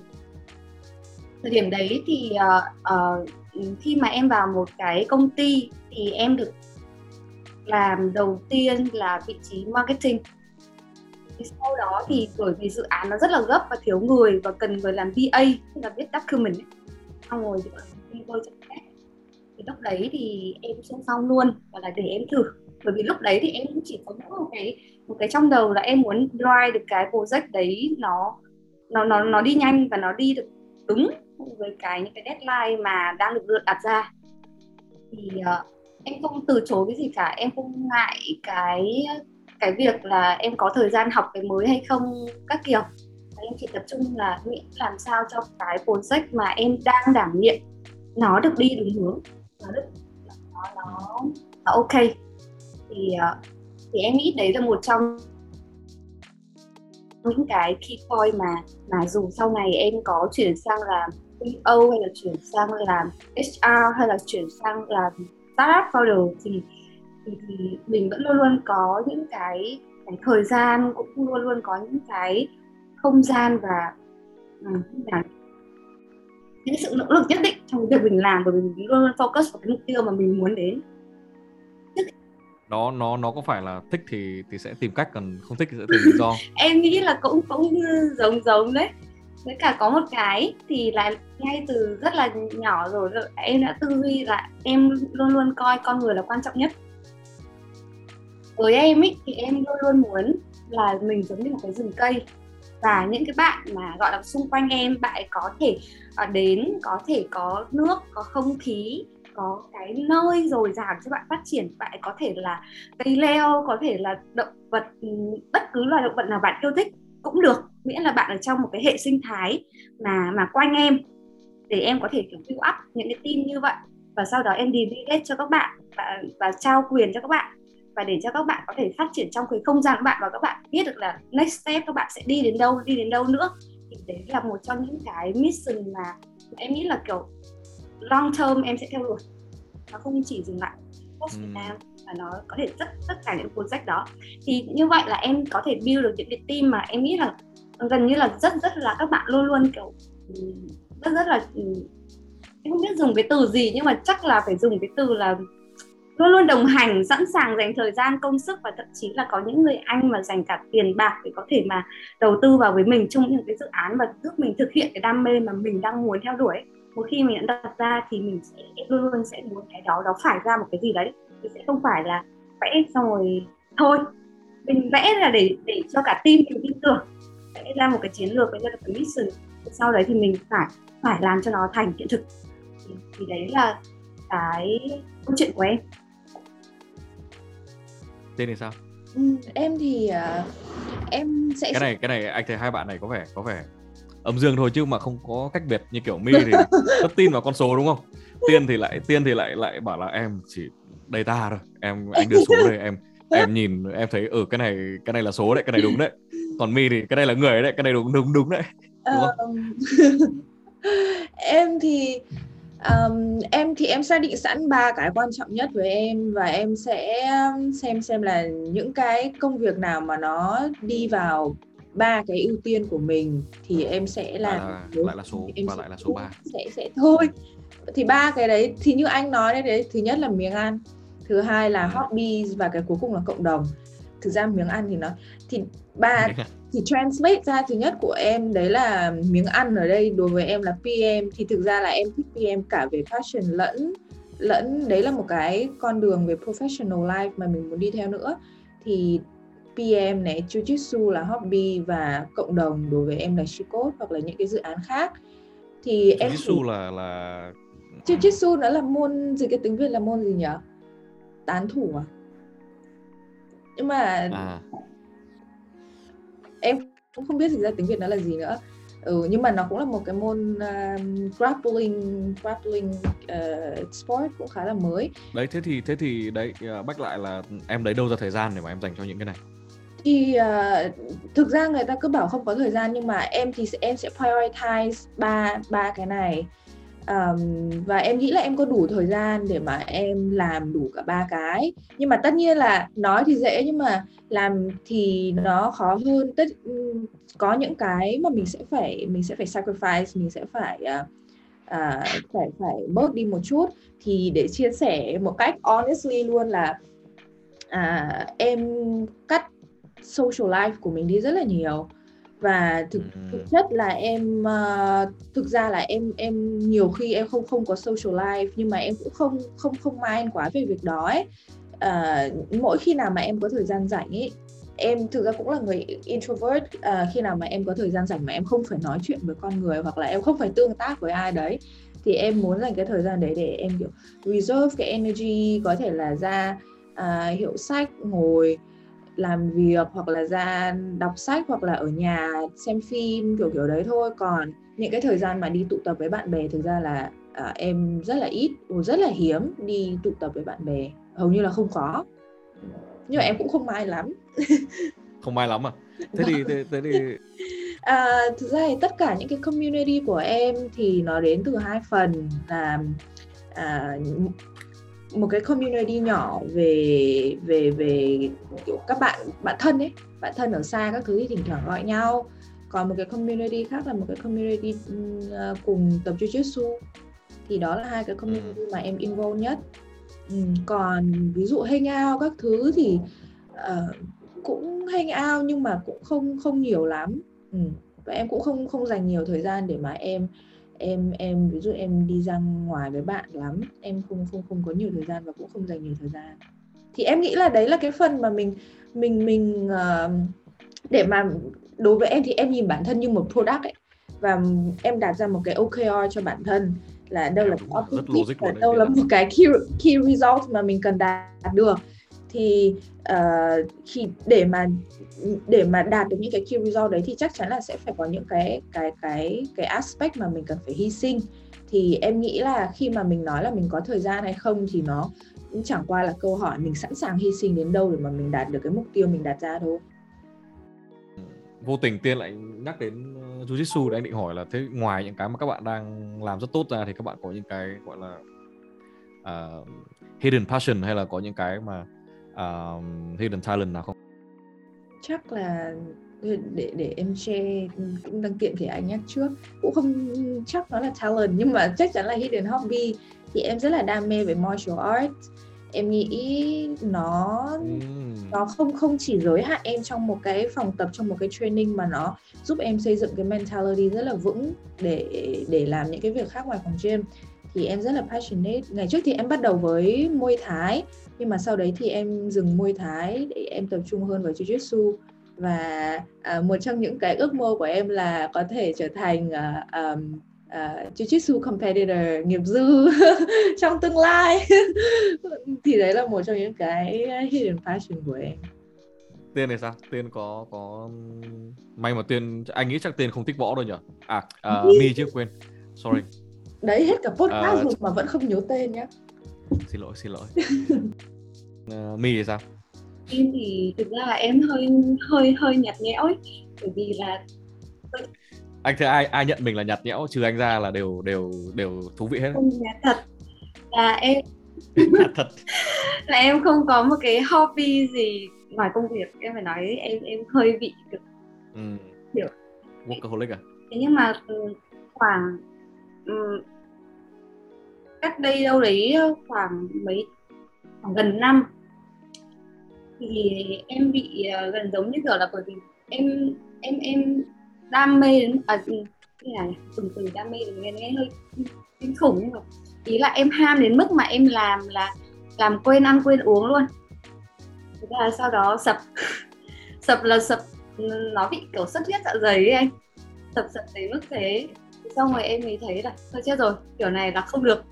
B: Thời điểm đấy thì uh, uh, khi mà em vào một cái công ty thì em được làm đầu tiên là vị trí marketing. Thì sau đó thì bởi vì dự án nó rất là gấp và thiếu người và cần người làm BA tức là viết document ấy. xong rồi thì tôi cho thì lúc đấy thì em xung phong luôn và là để em thử. Bởi vì lúc đấy thì em cũng chỉ có một cái một cái trong đầu là em muốn drive được cái project đấy nó nó nó nó đi nhanh và nó đi được đúng với cái những cái deadline mà đang được đặt ra. Thì uh, em không từ chối cái gì cả em không ngại cái cái việc là em có thời gian học cái mới hay không các kiểu. Em chỉ tập trung là nghĩ làm sao cho cái project mà em đang đảm nhiệm nó được đi đúng hướng nó được nó nó, nó ok. Thì ờ, thì em nghĩ đấy là một trong những cái key point mà mà dù sau này em có chuyển sang làm CEO hay là chuyển sang làm HR hay là chuyển sang làm startup founder thì, thì thì mình vẫn luôn luôn có những cái cái thời gian cũng luôn luôn có những cái không gian và là những sự nỗ lực nhất định trong việc mình làm bởi vì mình luôn luôn focus vào cái mục tiêu mà mình muốn đến.
C: Nó nó nó có phải là thích thì thì sẽ tìm cách còn không thích thì sẽ tìm lý do.
B: Em nghĩ là cũng cũng giống giống đấy với cả có một cái thì là ngay từ rất là nhỏ rồi em đã tư duy là em luôn luôn coi con người là quan trọng nhất. Với em ý, thì em luôn luôn muốn là mình giống như một cái rừng cây. Và những cái bạn mà gọi là xung quanh em bạn có thể ờ, đến có thể có nước có không khí có cái nơi dồi dào cho bạn phát triển bạn có thể là cây leo có thể là động vật ừ, bất cứ loài động vật nào bạn yêu thích cũng được miễn là bạn ở trong một cái hệ sinh thái mà mà quanh em để em có thể kiểu build up những cái team như vậy. Và sau đó em delegate cho các bạn và, và trao quyền cho các bạn. Và để cho các bạn có thể phát triển trong cái không gian của bạn và các bạn biết được là next step các bạn sẽ đi đến đâu đi đến đâu nữa. Thì đấy là một trong những cái mission mà em nghĩ là kiểu long term em sẽ theo đuổi. Nó không chỉ dừng lại post Việt Nam và nó có thể tất tất cả những project đó. Thì như vậy là em có thể build được những cái team mà em nghĩ là gần như là rất rất là các bạn luôn luôn kiểu, rất rất là ừ, em không biết dùng cái từ gì nhưng mà chắc là phải dùng cái từ là luôn luôn đồng hành, sẵn sàng dành thời gian, công sức và thậm chí là có những người anh mà dành cả tiền bạc để có thể mà đầu tư vào với mình trong những cái dự án và giúp mình thực hiện cái đam mê mà mình đang muốn theo đuổi một khi mình đã đặt ra thì mình sẽ luôn luôn sẽ muốn cái đó đó phải ra một cái gì đấy. Thì sẽ không phải là vẽ xong rồi thôi. Mình vẽ là để để cho cả team mình tin tưởng vẽ ra một cái chiến lược vẽ ra một cái mission sau đấy thì mình phải phải làm cho nó thành hiện thực. Thì, thì đấy là cái câu chuyện của em.
C: Tên thì sao?
A: Ừ, em thì uh, em sẽ
C: cái này cái này anh thấy hai bạn này có vẻ có vẻ âm dương thôi chứ mà không có cách biệt. Như kiểu mi thì rất tin vào con số đúng không? Tiên thì lại tiên thì lại lại bảo là em chỉ data thôi. Em anh đưa số đây em em nhìn em thấy ở ừ, cái này cái này là số đấy cái này đúng đấy còn mi thì cái này là người đấy cái này đúng đúng đúng đấy đúng không?
A: em thì um, em thì em xác định sẵn ba cái quan trọng nhất với em và em sẽ xem xem là những cái công việc nào mà nó đi vào ba cái ưu tiên của mình thì em sẽ làm
C: lại là, lại là số em và lại là số 3
A: sẽ sẽ thôi thì ba cái đấy thì như anh nói đấy đấy thứ nhất là miếng ăn thứ hai là ừ. hobby và cái cuối cùng là cộng đồng thực ra miếng ăn thì nó thì ba thì translate ra thứ nhất của em đấy là miếng ăn ở đây đối với em là PM thì thực ra là em thích PM cả về passion lẫn lẫn đấy là một cái con đường về professional life mà mình muốn đi theo nữa thì PM này, Jiu-Jitsu là hobby và cộng đồng đối với em là Shikot hoặc là những cái dự án khác thì
C: em Jiu-Jitsu là là
A: Jiu-Jitsu nó là môn gì cái tiếng Việt là môn gì nhỉ? Tán thủ à? Nhưng mà à. em cũng không biết gì ra tiếng Việt nó là gì nữa. Ừ, nhưng mà nó cũng là một cái môn uh, grappling grappling uh, sport cũng khá là mới.
C: Đấy thế thì thế thì đấy uh, bách lại là em lấy đâu ra thời gian để mà em dành cho những cái này?
A: thì uh, thực ra người ta cứ bảo không có thời gian nhưng mà em thì em sẽ prioritize ba ba cái này um, và em nghĩ là em có đủ thời gian để mà em làm đủ cả ba cái. Nhưng mà tất nhiên là nói thì dễ nhưng mà làm thì nó khó hơn. Tất có những cái mà mình sẽ phải mình sẽ phải sacrifice mình sẽ phải uh, uh, phải phải bớt đi một chút. Thì để chia sẻ một cách honestly luôn là uh, em cắt social life của mình đi rất là nhiều và thực, thực chất là em uh, thực ra là em em nhiều khi em không không có social life nhưng mà em cũng không không không mind quá về việc đó ấy. Uh, mỗi khi nào mà em có thời gian rảnh ấy em thực ra cũng là người introvert à, khi nào mà em có thời gian rảnh mà em không phải nói chuyện với con người hoặc là em không phải tương tác với ai đấy thì em muốn dành cái thời gian đấy để em kiểu reserve cái energy có thể là ra à, hiệu sách ngồi làm việc hoặc là ra đọc sách hoặc là ở nhà xem phim kiểu kiểu đấy thôi. Còn những cái thời gian mà đi tụ tập với bạn bè thực ra là à, em rất là ít rất là hiếm đi tụ tập với bạn bè. Hầu như là không có. Nhưng mà em cũng không mai lắm.
C: Không mai lắm à? Thế thì thế, thế thì
A: à, thực ra thì tất cả những cái community của em thì nó đến từ hai phần là à, một cái community nhỏ về về về kiểu các bạn bạn thân ấy. Bạn thân ở xa các thứ thì thỉnh thoảng gọi nhau. Còn một cái community khác là một cái community uh, cùng tập jujitsu thì đó là hai cái community mà em involve nhất. Ừ, còn ví dụ hang out các thứ thì uh, cũng hang out nhưng mà cũng không không nhiều lắm. Ừ. và em cũng không không dành nhiều thời gian để mà em em em ví dụ em đi ra ngoài với bạn lắm em không không không có nhiều thời gian và cũng không dành nhiều thời gian. Thì em nghĩ là đấy là cái phần mà mình mình mình uh, để mà đối với em thì em nhìn bản thân như một product ấy. Và em đặt ra một cái OKR cho bản thân là đâu là
C: cái objective
A: và đâu là một cái key, key result mà mình cần đạt được thì uh, khi để mà để mà đạt được những cái key result đấy thì chắc chắn là sẽ phải có những cái cái cái cái aspect mà mình cần phải hy sinh. Thì em nghĩ là khi mà mình nói là mình có thời gian hay không thì nó cũng chẳng qua là câu hỏi mình sẵn sàng hy sinh đến đâu để mà mình đạt được cái mục tiêu mình đặt ra thôi.
C: Vô tình tiên lại nhắc đến ờ, jujitsu để anh định hỏi là thế ngoài những cái mà các bạn đang làm rất tốt ra thì các bạn có những cái gọi là uh, hidden passion hay là có những cái mà uh, hidden talent nào không?
A: Chắc là để để em share cũng đăng tiện thì anh nhắc trước. Cũng không chắc nó là talent nhưng mà chắc chắn là hidden hobby. Thì em rất là đam mê về martial arts em nghĩ nó nó không không chỉ giới hạn em trong một cái phòng tập trong một cái training mà nó giúp em xây dựng cái mentality rất là vững để để làm những cái việc khác ngoài phòng gym thì em rất là passionate. Ngày trước thì em bắt đầu với môi thái nhưng mà sau đấy thì em dừng môi thái để em tập trung hơn vào jiu-jitsu. Và à, một trong những cái ước mơ của em là có thể trở thành uh, um, uh, jiu-jitsu competitor nghiệp dư trong tương lai. Thì đấy là một trong những cái hidden passion của em.
C: Tiên này sao? Tiên có có may mà tiên anh nghĩ chắc tiên không thích võ đâu nhỉ? À uh, mi chứ quên. Sorry
A: đấy hết cả podcast uh, rồi mà vẫn không nhớ tên nhá.
C: Xin lỗi xin lỗi. Uh, mi thì sao?
B: Em thì thực ra là em hơi hơi hơi nhạt nhẽo ấy. Bởi vì là
C: anh thấy ai ai nhận mình là nhạt nhẽo trừ anh ra là đều đều đều thú vị hết.
B: Không nhạt thật. Là em
C: nhạt thật.
B: Là em không có một cái hobby gì ngoài công việc. Em phải nói em em hơi bị được
C: ừ. hiểu workaholic à?
B: Thế nhưng mà ừ, khoảng um, cách đây đâu đấy ờ, khoảng mấy khoảng gần năm. Thì em bị uh, gần giống như kiểu là bởi vì em em em đam mê đến à ừ, cái này từng từ đam mê đến nghe nghe hơi kinh khủng nhưng mà ý là em ham đến mức mà em làm là làm quên ăn quên uống luôn. Thế là sau đó sập sập là sập ừ, nó bị kiểu xuất huyết dạ dày ấy anh. Sập sập đến mức thế. Xong rồi em mới thấy là thôi chết rồi kiểu này là không được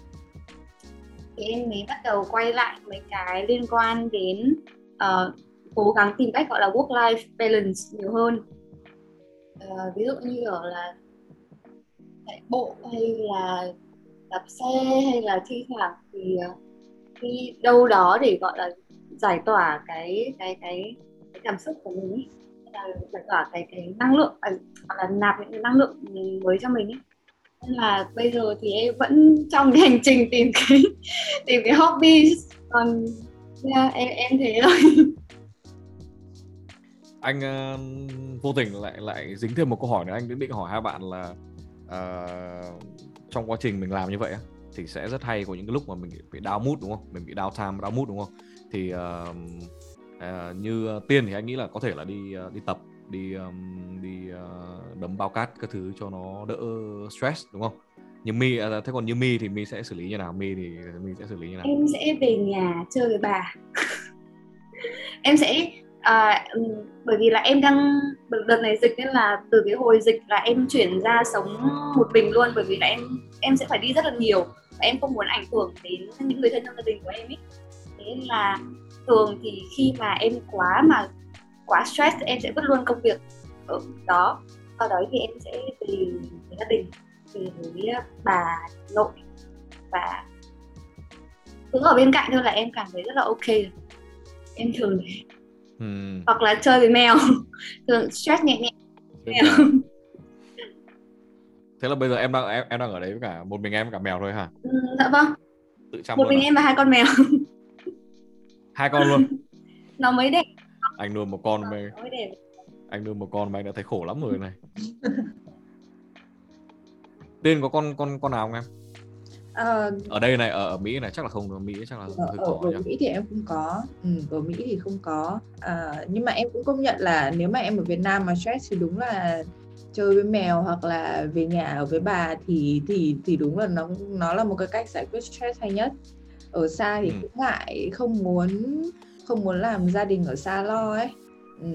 B: thì em mới bắt đầu quay lại mấy cái liên quan đến uh, cố gắng tìm cách gọi là work life balance nhiều hơn uh, ví dụ như ở là chạy bộ hay là đạp xe hay là thi thoảng thì uh, đi đâu đó để gọi là giải tỏa cái cái cái, cái cảm xúc của mình ấy. là giải tỏa cái cái năng lượng à, hoặc là nạp những cái năng lượng mới cho mình ấy nên là bây giờ thì em vẫn trong cái hành trình tìm cái tìm cái hobby. Còn yeah, em em thế thôi.
C: Anh uh, vô tình lại lại dính thêm một câu hỏi nữa. Anh định hỏi hai bạn là uh, trong quá trình mình làm như vậy thì sẽ rất hay có những cái lúc mà mình bị đau mút đúng không? Mình bị đau time đau mút đúng không? Thì uh, uh, như tiên thì anh nghĩ là có thể là đi uh, đi tập đi um, đi uh, đấm bao cát các thứ cho nó đỡ stress đúng không? Như mi à, thế còn như mi thì mi sẽ xử lý như nào? Mi thì mi sẽ xử lý như nào?
B: Em sẽ về nhà chơi với bà. Em sẽ à, bởi vì là em đang đợt này dịch nên là từ cái hồi dịch là em chuyển ra sống một mình luôn bởi vì là em em sẽ phải đi rất là nhiều và em không muốn ảnh hưởng đến những người thân trong gia đình của em ấy thế nên là thường thì khi mà em quá mà quá stress em sẽ vứt luôn công việc ở đó. Sau đó thì em sẽ về gia đình về với bà nội và cứ ở bên cạnh thôi là em cảm thấy rất là ok. Em thường
C: Ừm,
B: hoặc là chơi với mèo. Thường stress nhẹ nhẹ. Mèo
C: thế là bây giờ em đang em, em đang ở đấy với cả một mình em với cả mèo thôi hả?
B: Ừ, dạ vâng.
C: Tự chăm
B: một mình
C: à?
B: em và hai con mèo.
C: Hai con luôn.
B: Nó mới đẹp
C: anh nuôi một con mà anh nuôi một con mà anh đã thấy khổ lắm rồi này. Tiên có con con con nào không em?
A: Ờ,
C: ở đây này ở, ở mỹ này chắc là không ở mỹ chắc là
A: ở,
C: hơi
A: ở, ở Mỹ thì em không có. Ừ, ở Mỹ thì không có. À, nhưng mà em cũng công nhận là nếu mà em ở Việt Nam mà stress thì đúng là chơi với mèo hoặc là về nhà ở với bà thì thì thì đúng là nó nó là một cái cách giải quyết stress hay nhất. Ở xa thì
C: Ừ.
A: cũng ngại không muốn không muốn làm gia đình ở xa lo ấy. Ừ.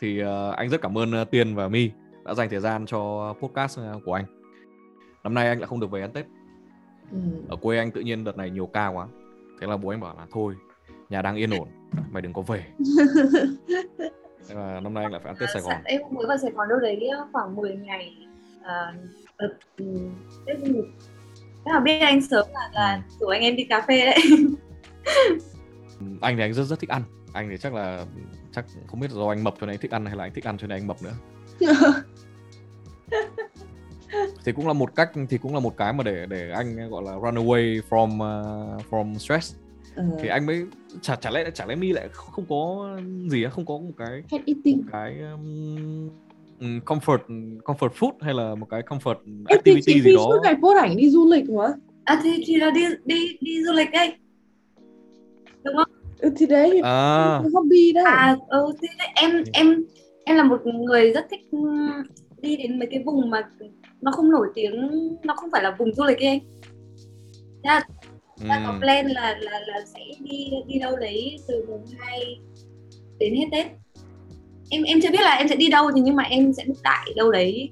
C: thì ờ, anh rất cảm ơn ờ, tiên và my đã dành thời gian cho podcast ờ, của anh. Năm nay anh lại không được về ăn tết.
A: Ừ.
C: ở quê anh tự nhiên đợt này nhiều ca quá. Thế là bố anh bảo là thôi nhà đang yên ổn mày đừng có về. Thế là năm nay anh lại phải ăn tết sài gòn.
B: em mới vào Sài Gòn đâu đấy khoảng 10 ngày à, ừ, Tết Thế là biết anh sớm là, là rủ anh em đi cà phê đấy
C: anh thì anh rất rất thích ăn. Anh thì chắc là chắc không biết do anh mập cho nên anh thích ăn hay là anh thích ăn cho nên anh mập nữa. Thì cũng là một cách thì cũng là một cái mà để để anh gọi là run away from uh, from stress.
A: Ừ.
C: thì anh mới chả chả lẽ chả lẽ mi lại không có gì á không có một cái
A: eating.
C: cái um, um, comfort comfort food hay là một cái comfort
A: thì
C: activity
A: chị
C: gì đó.
A: suốt ngày post ảnh đi du lịch mà.
B: À thì, thì là đi đi đi du lịch đây. Đúng không
A: ừ, thì đấy
C: à.
A: hobby đấy.
B: À ừ, thì đấy, em em em là một người rất thích ừm, đi đến mấy cái vùng mà nó không nổi tiếng nó không phải là vùng du lịch ấy anh. Thế là ta có plan là là là sẽ đi đi đâu đấy từ mùng 2 đến hết Tết. Em em chưa biết là em sẽ đi đâu thì nhưng mà em sẽ tại đâu đấy.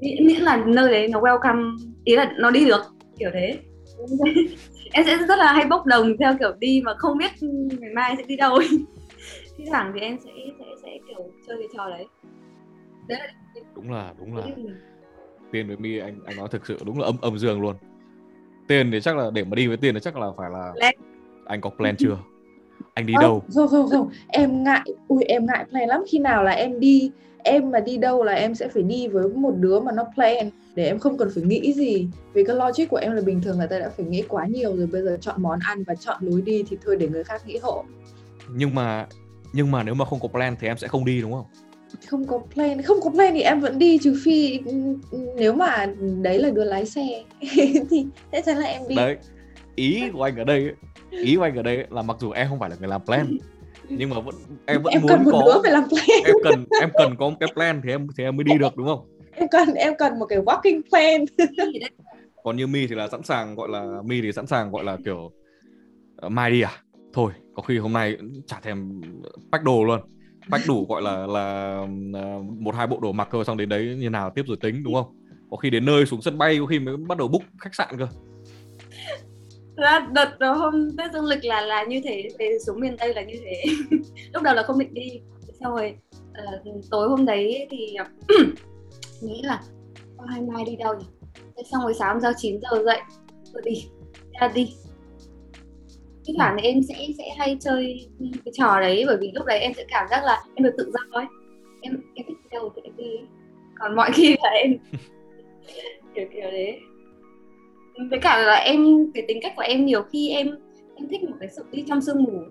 B: Miễn miễn là nơi đấy nó welcome ý là nó đi được kiểu thế em sẽ rất là hay bốc đồng theo kiểu đi mà không biết ngày mai sẽ đi đâu. Ấy. thi thoảng thì em sẽ sẽ sẽ kiểu chơi cái trò đấy. Đấy là
C: đúng là đúng là. Tiền với mi anh anh nói thực sự đúng là âm âm dương luôn. Tiền thì chắc là để mà đi với tiền thì chắc là phải là
B: Plan.
C: anh có plan chưa anh đi
A: Ơ,
C: đâu?
A: không không không em ngại ui em ngại plan lắm. Khi nào là em đi em mà đi đâu là em sẽ phải đi với một đứa mà nó plan. Để em không cần phải nghĩ gì. Vì cái logic của em là bình thường là ta đã phải nghĩ quá nhiều rồi. Bây giờ chọn món ăn và chọn lối đi thì thôi để người khác nghĩ hộ.
C: Nhưng mà nhưng mà nếu mà không có plan thì em sẽ không đi đúng không?
A: Không có plan. Không có plan thì em vẫn đi trừ phi ừ, nếu mà đấy là đứa lái xe thì chắc chắn là em đi.
C: Đấy ý của anh ở đây ấy, ý của anh ở đây là mặc dù em không phải là người làm plan nhưng mà vẫn em vẫn
A: em
C: muốn
A: cần một
C: có
A: đứa phải làm plan.
C: em cần em cần có một cái plan thì em thì em mới đi được đúng không?
A: Em cần em cần một cái walking plan.
B: Gì đấy.
C: Còn như mi thì là sẵn sàng gọi là mi thì sẵn sàng gọi là kiểu ờ, mai đi à? Thôi có khi hôm nay chả thèm pack đồ luôn. Pack đủ gọi là là ờ, một hai bộ đồ mặc thôi xong đến đấy như nào tiếp rồi tính đúng không? Có khi đến nơi xuống sân bay có khi mới bắt đầu book khách sạn cơ
B: ra đợt đó hôm Tết dương lịch là là như thế về xuống miền Tây là như thế. Lúc đầu là không định đi xong rồi ờ, tối hôm đấy thì nghĩ là "Ơ, hai mai đi đâu nhỉ? Thế xong rồi sáng hôm sau 9 giờ dậy rồi đi là đi. Thi thoảng thì em sẽ sẽ hay chơi cái trò đấy bởi vì lúc đấy em sẽ cảm giác là em được tự do ấy. Em em thích đi đâu thì em đi. Còn mọi khi là em kiểu kiểu đấy với cả là em cái tính cách của em nhiều khi em em thích một cái sự đi trong sương mù.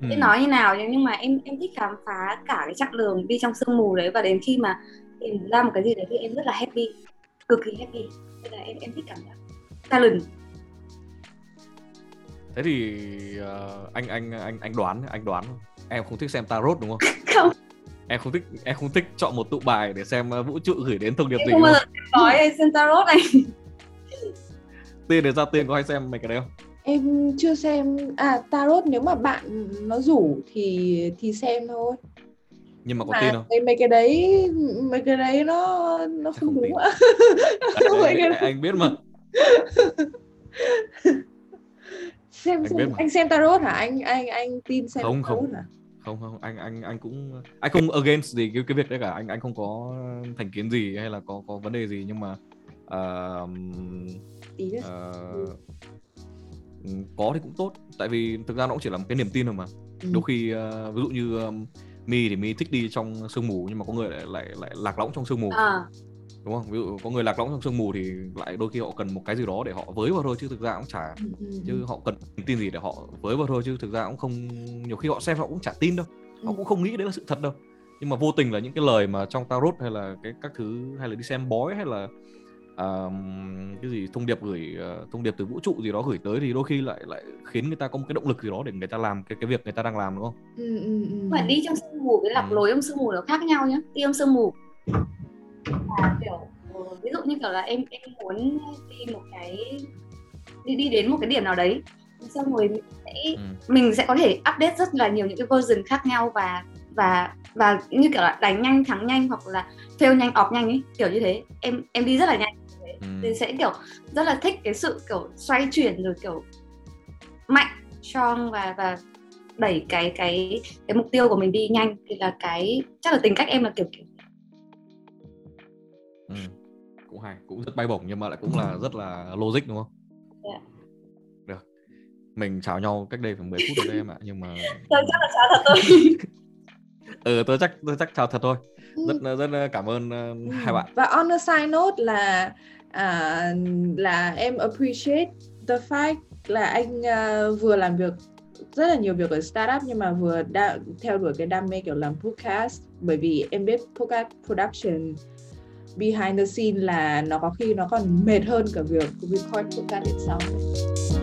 C: Ừ.
B: biết nói như nào nhưng mà em em thích khám phá cả cái chặng đường đi trong sương mù đấy và đến khi mà tìm ra một cái gì đấy thì em rất là happy cực kỳ happy. Nên là em em thích cảm giác challenge
C: thế thì ờ, anh anh anh anh đoán anh đoán. Em không thích xem tarot đúng không?
B: Không
C: em không thích em không thích chọn một tụ bài để xem ờ, vũ trụ gửi đến thông điệp gì
B: không bao giờ nói xem tarot này.
C: Tiên để ra tiên có hay xem mấy cái đấy không?
A: Em chưa xem. À tarot nếu mà bạn nó rủ thì thì xem thôi.
C: Nhưng mà có
A: mà
C: tin không?
A: cái mấy cái đấy mấy cái đấy nó nó không,
C: Không
A: đúng ạ. Mấy
C: anh, anh biết mà.
A: Xem,
C: Anh
A: xem
C: biết mà.
A: anh xem tarot hả? Anh anh anh tin xem
C: Không,
A: tarot
C: không.
A: hả
C: không không anh anh anh cũng anh không against gì cái cái việc đấy cả. Anh anh không có thành kiến gì hay là có có vấn đề gì nhưng mà uh, Ờ, có thì cũng tốt. Tại vì thực ra nó cũng chỉ là một cái niềm tin thôi mà.
A: Ừ.
C: đôi khi ờ, ví dụ như um, mi thì mi thích đi trong sương mù nhưng mà có người lại lại lại lạc lõng trong sương mù.
B: À,
C: đúng không? Ví dụ có người lạc lõng trong sương mù thì lại đôi khi họ cần một cái gì đó để họ với vào thôi chứ thực ra cũng chả
A: ừ, ừ,
C: chứ họ cần tin gì để họ với vào thôi chứ thực ra cũng không nhiều khi họ xem họ cũng chả tin đâu. Họ
A: Ừ.
C: cũng không nghĩ đấy là sự thật đâu. Nhưng mà vô tình là những cái lời mà trong tarot hay là cái các thứ hay là đi xem bói hay là à, cái gì thông điệp gửi ờ, thông điệp từ vũ trụ gì đó gửi tới thì đôi khi lại lại khiến người ta có một cái động lực gì đó để người ta làm cái cái việc người ta đang làm đúng không?
A: Ừ, ừ, ừ.
B: mà đi trong sương mù với lạc
C: Ừ.
B: lối trong sương mù nó khác nhau nhá. Đi trong sương mù kiểu ờ, ví dụ như kiểu là em em muốn đi một cái đi đi đến một cái điểm nào đấy xong rồi mình sẽ
C: ừ.
B: mình sẽ có thể update rất là nhiều những cái version khác nhau và và và như kiểu là đánh nhanh thắng nhanh hoặc là fail nhanh off nhanh ấy kiểu như thế em em đi rất là nhanh
C: Ừ.
B: thì sẽ kiểu rất là thích cái sự kiểu xoay chuyển rồi kiểu mạnh strong và và đẩy cái cái cái mục tiêu của mình đi nhanh thì là cái chắc là tính cách em là kiểu kiểu
C: Ừ. cũng hay cũng rất bay bổng nhưng mà lại cũng là rất là logic đúng không?
B: Dạ.
C: được. Mình chào nhau cách đây khoảng 10 phút rồi đấy em ạ nhưng mà
B: tôi chắc là cháo thật thôi.
C: Ừ tôi chắc tôi chắc chào thật thôi. Rất rất cảm ơn
A: Ừ.
C: hai bạn.
A: Và on a side note là à, là em appreciate the fact là anh à, vừa làm việc rất là nhiều việc ở startup nhưng mà vừa đa, theo đuổi cái đam mê kiểu làm podcast. Bởi vì em biết podcast production behind the scene là nó có khi nó còn mệt hơn cả việc record podcast itself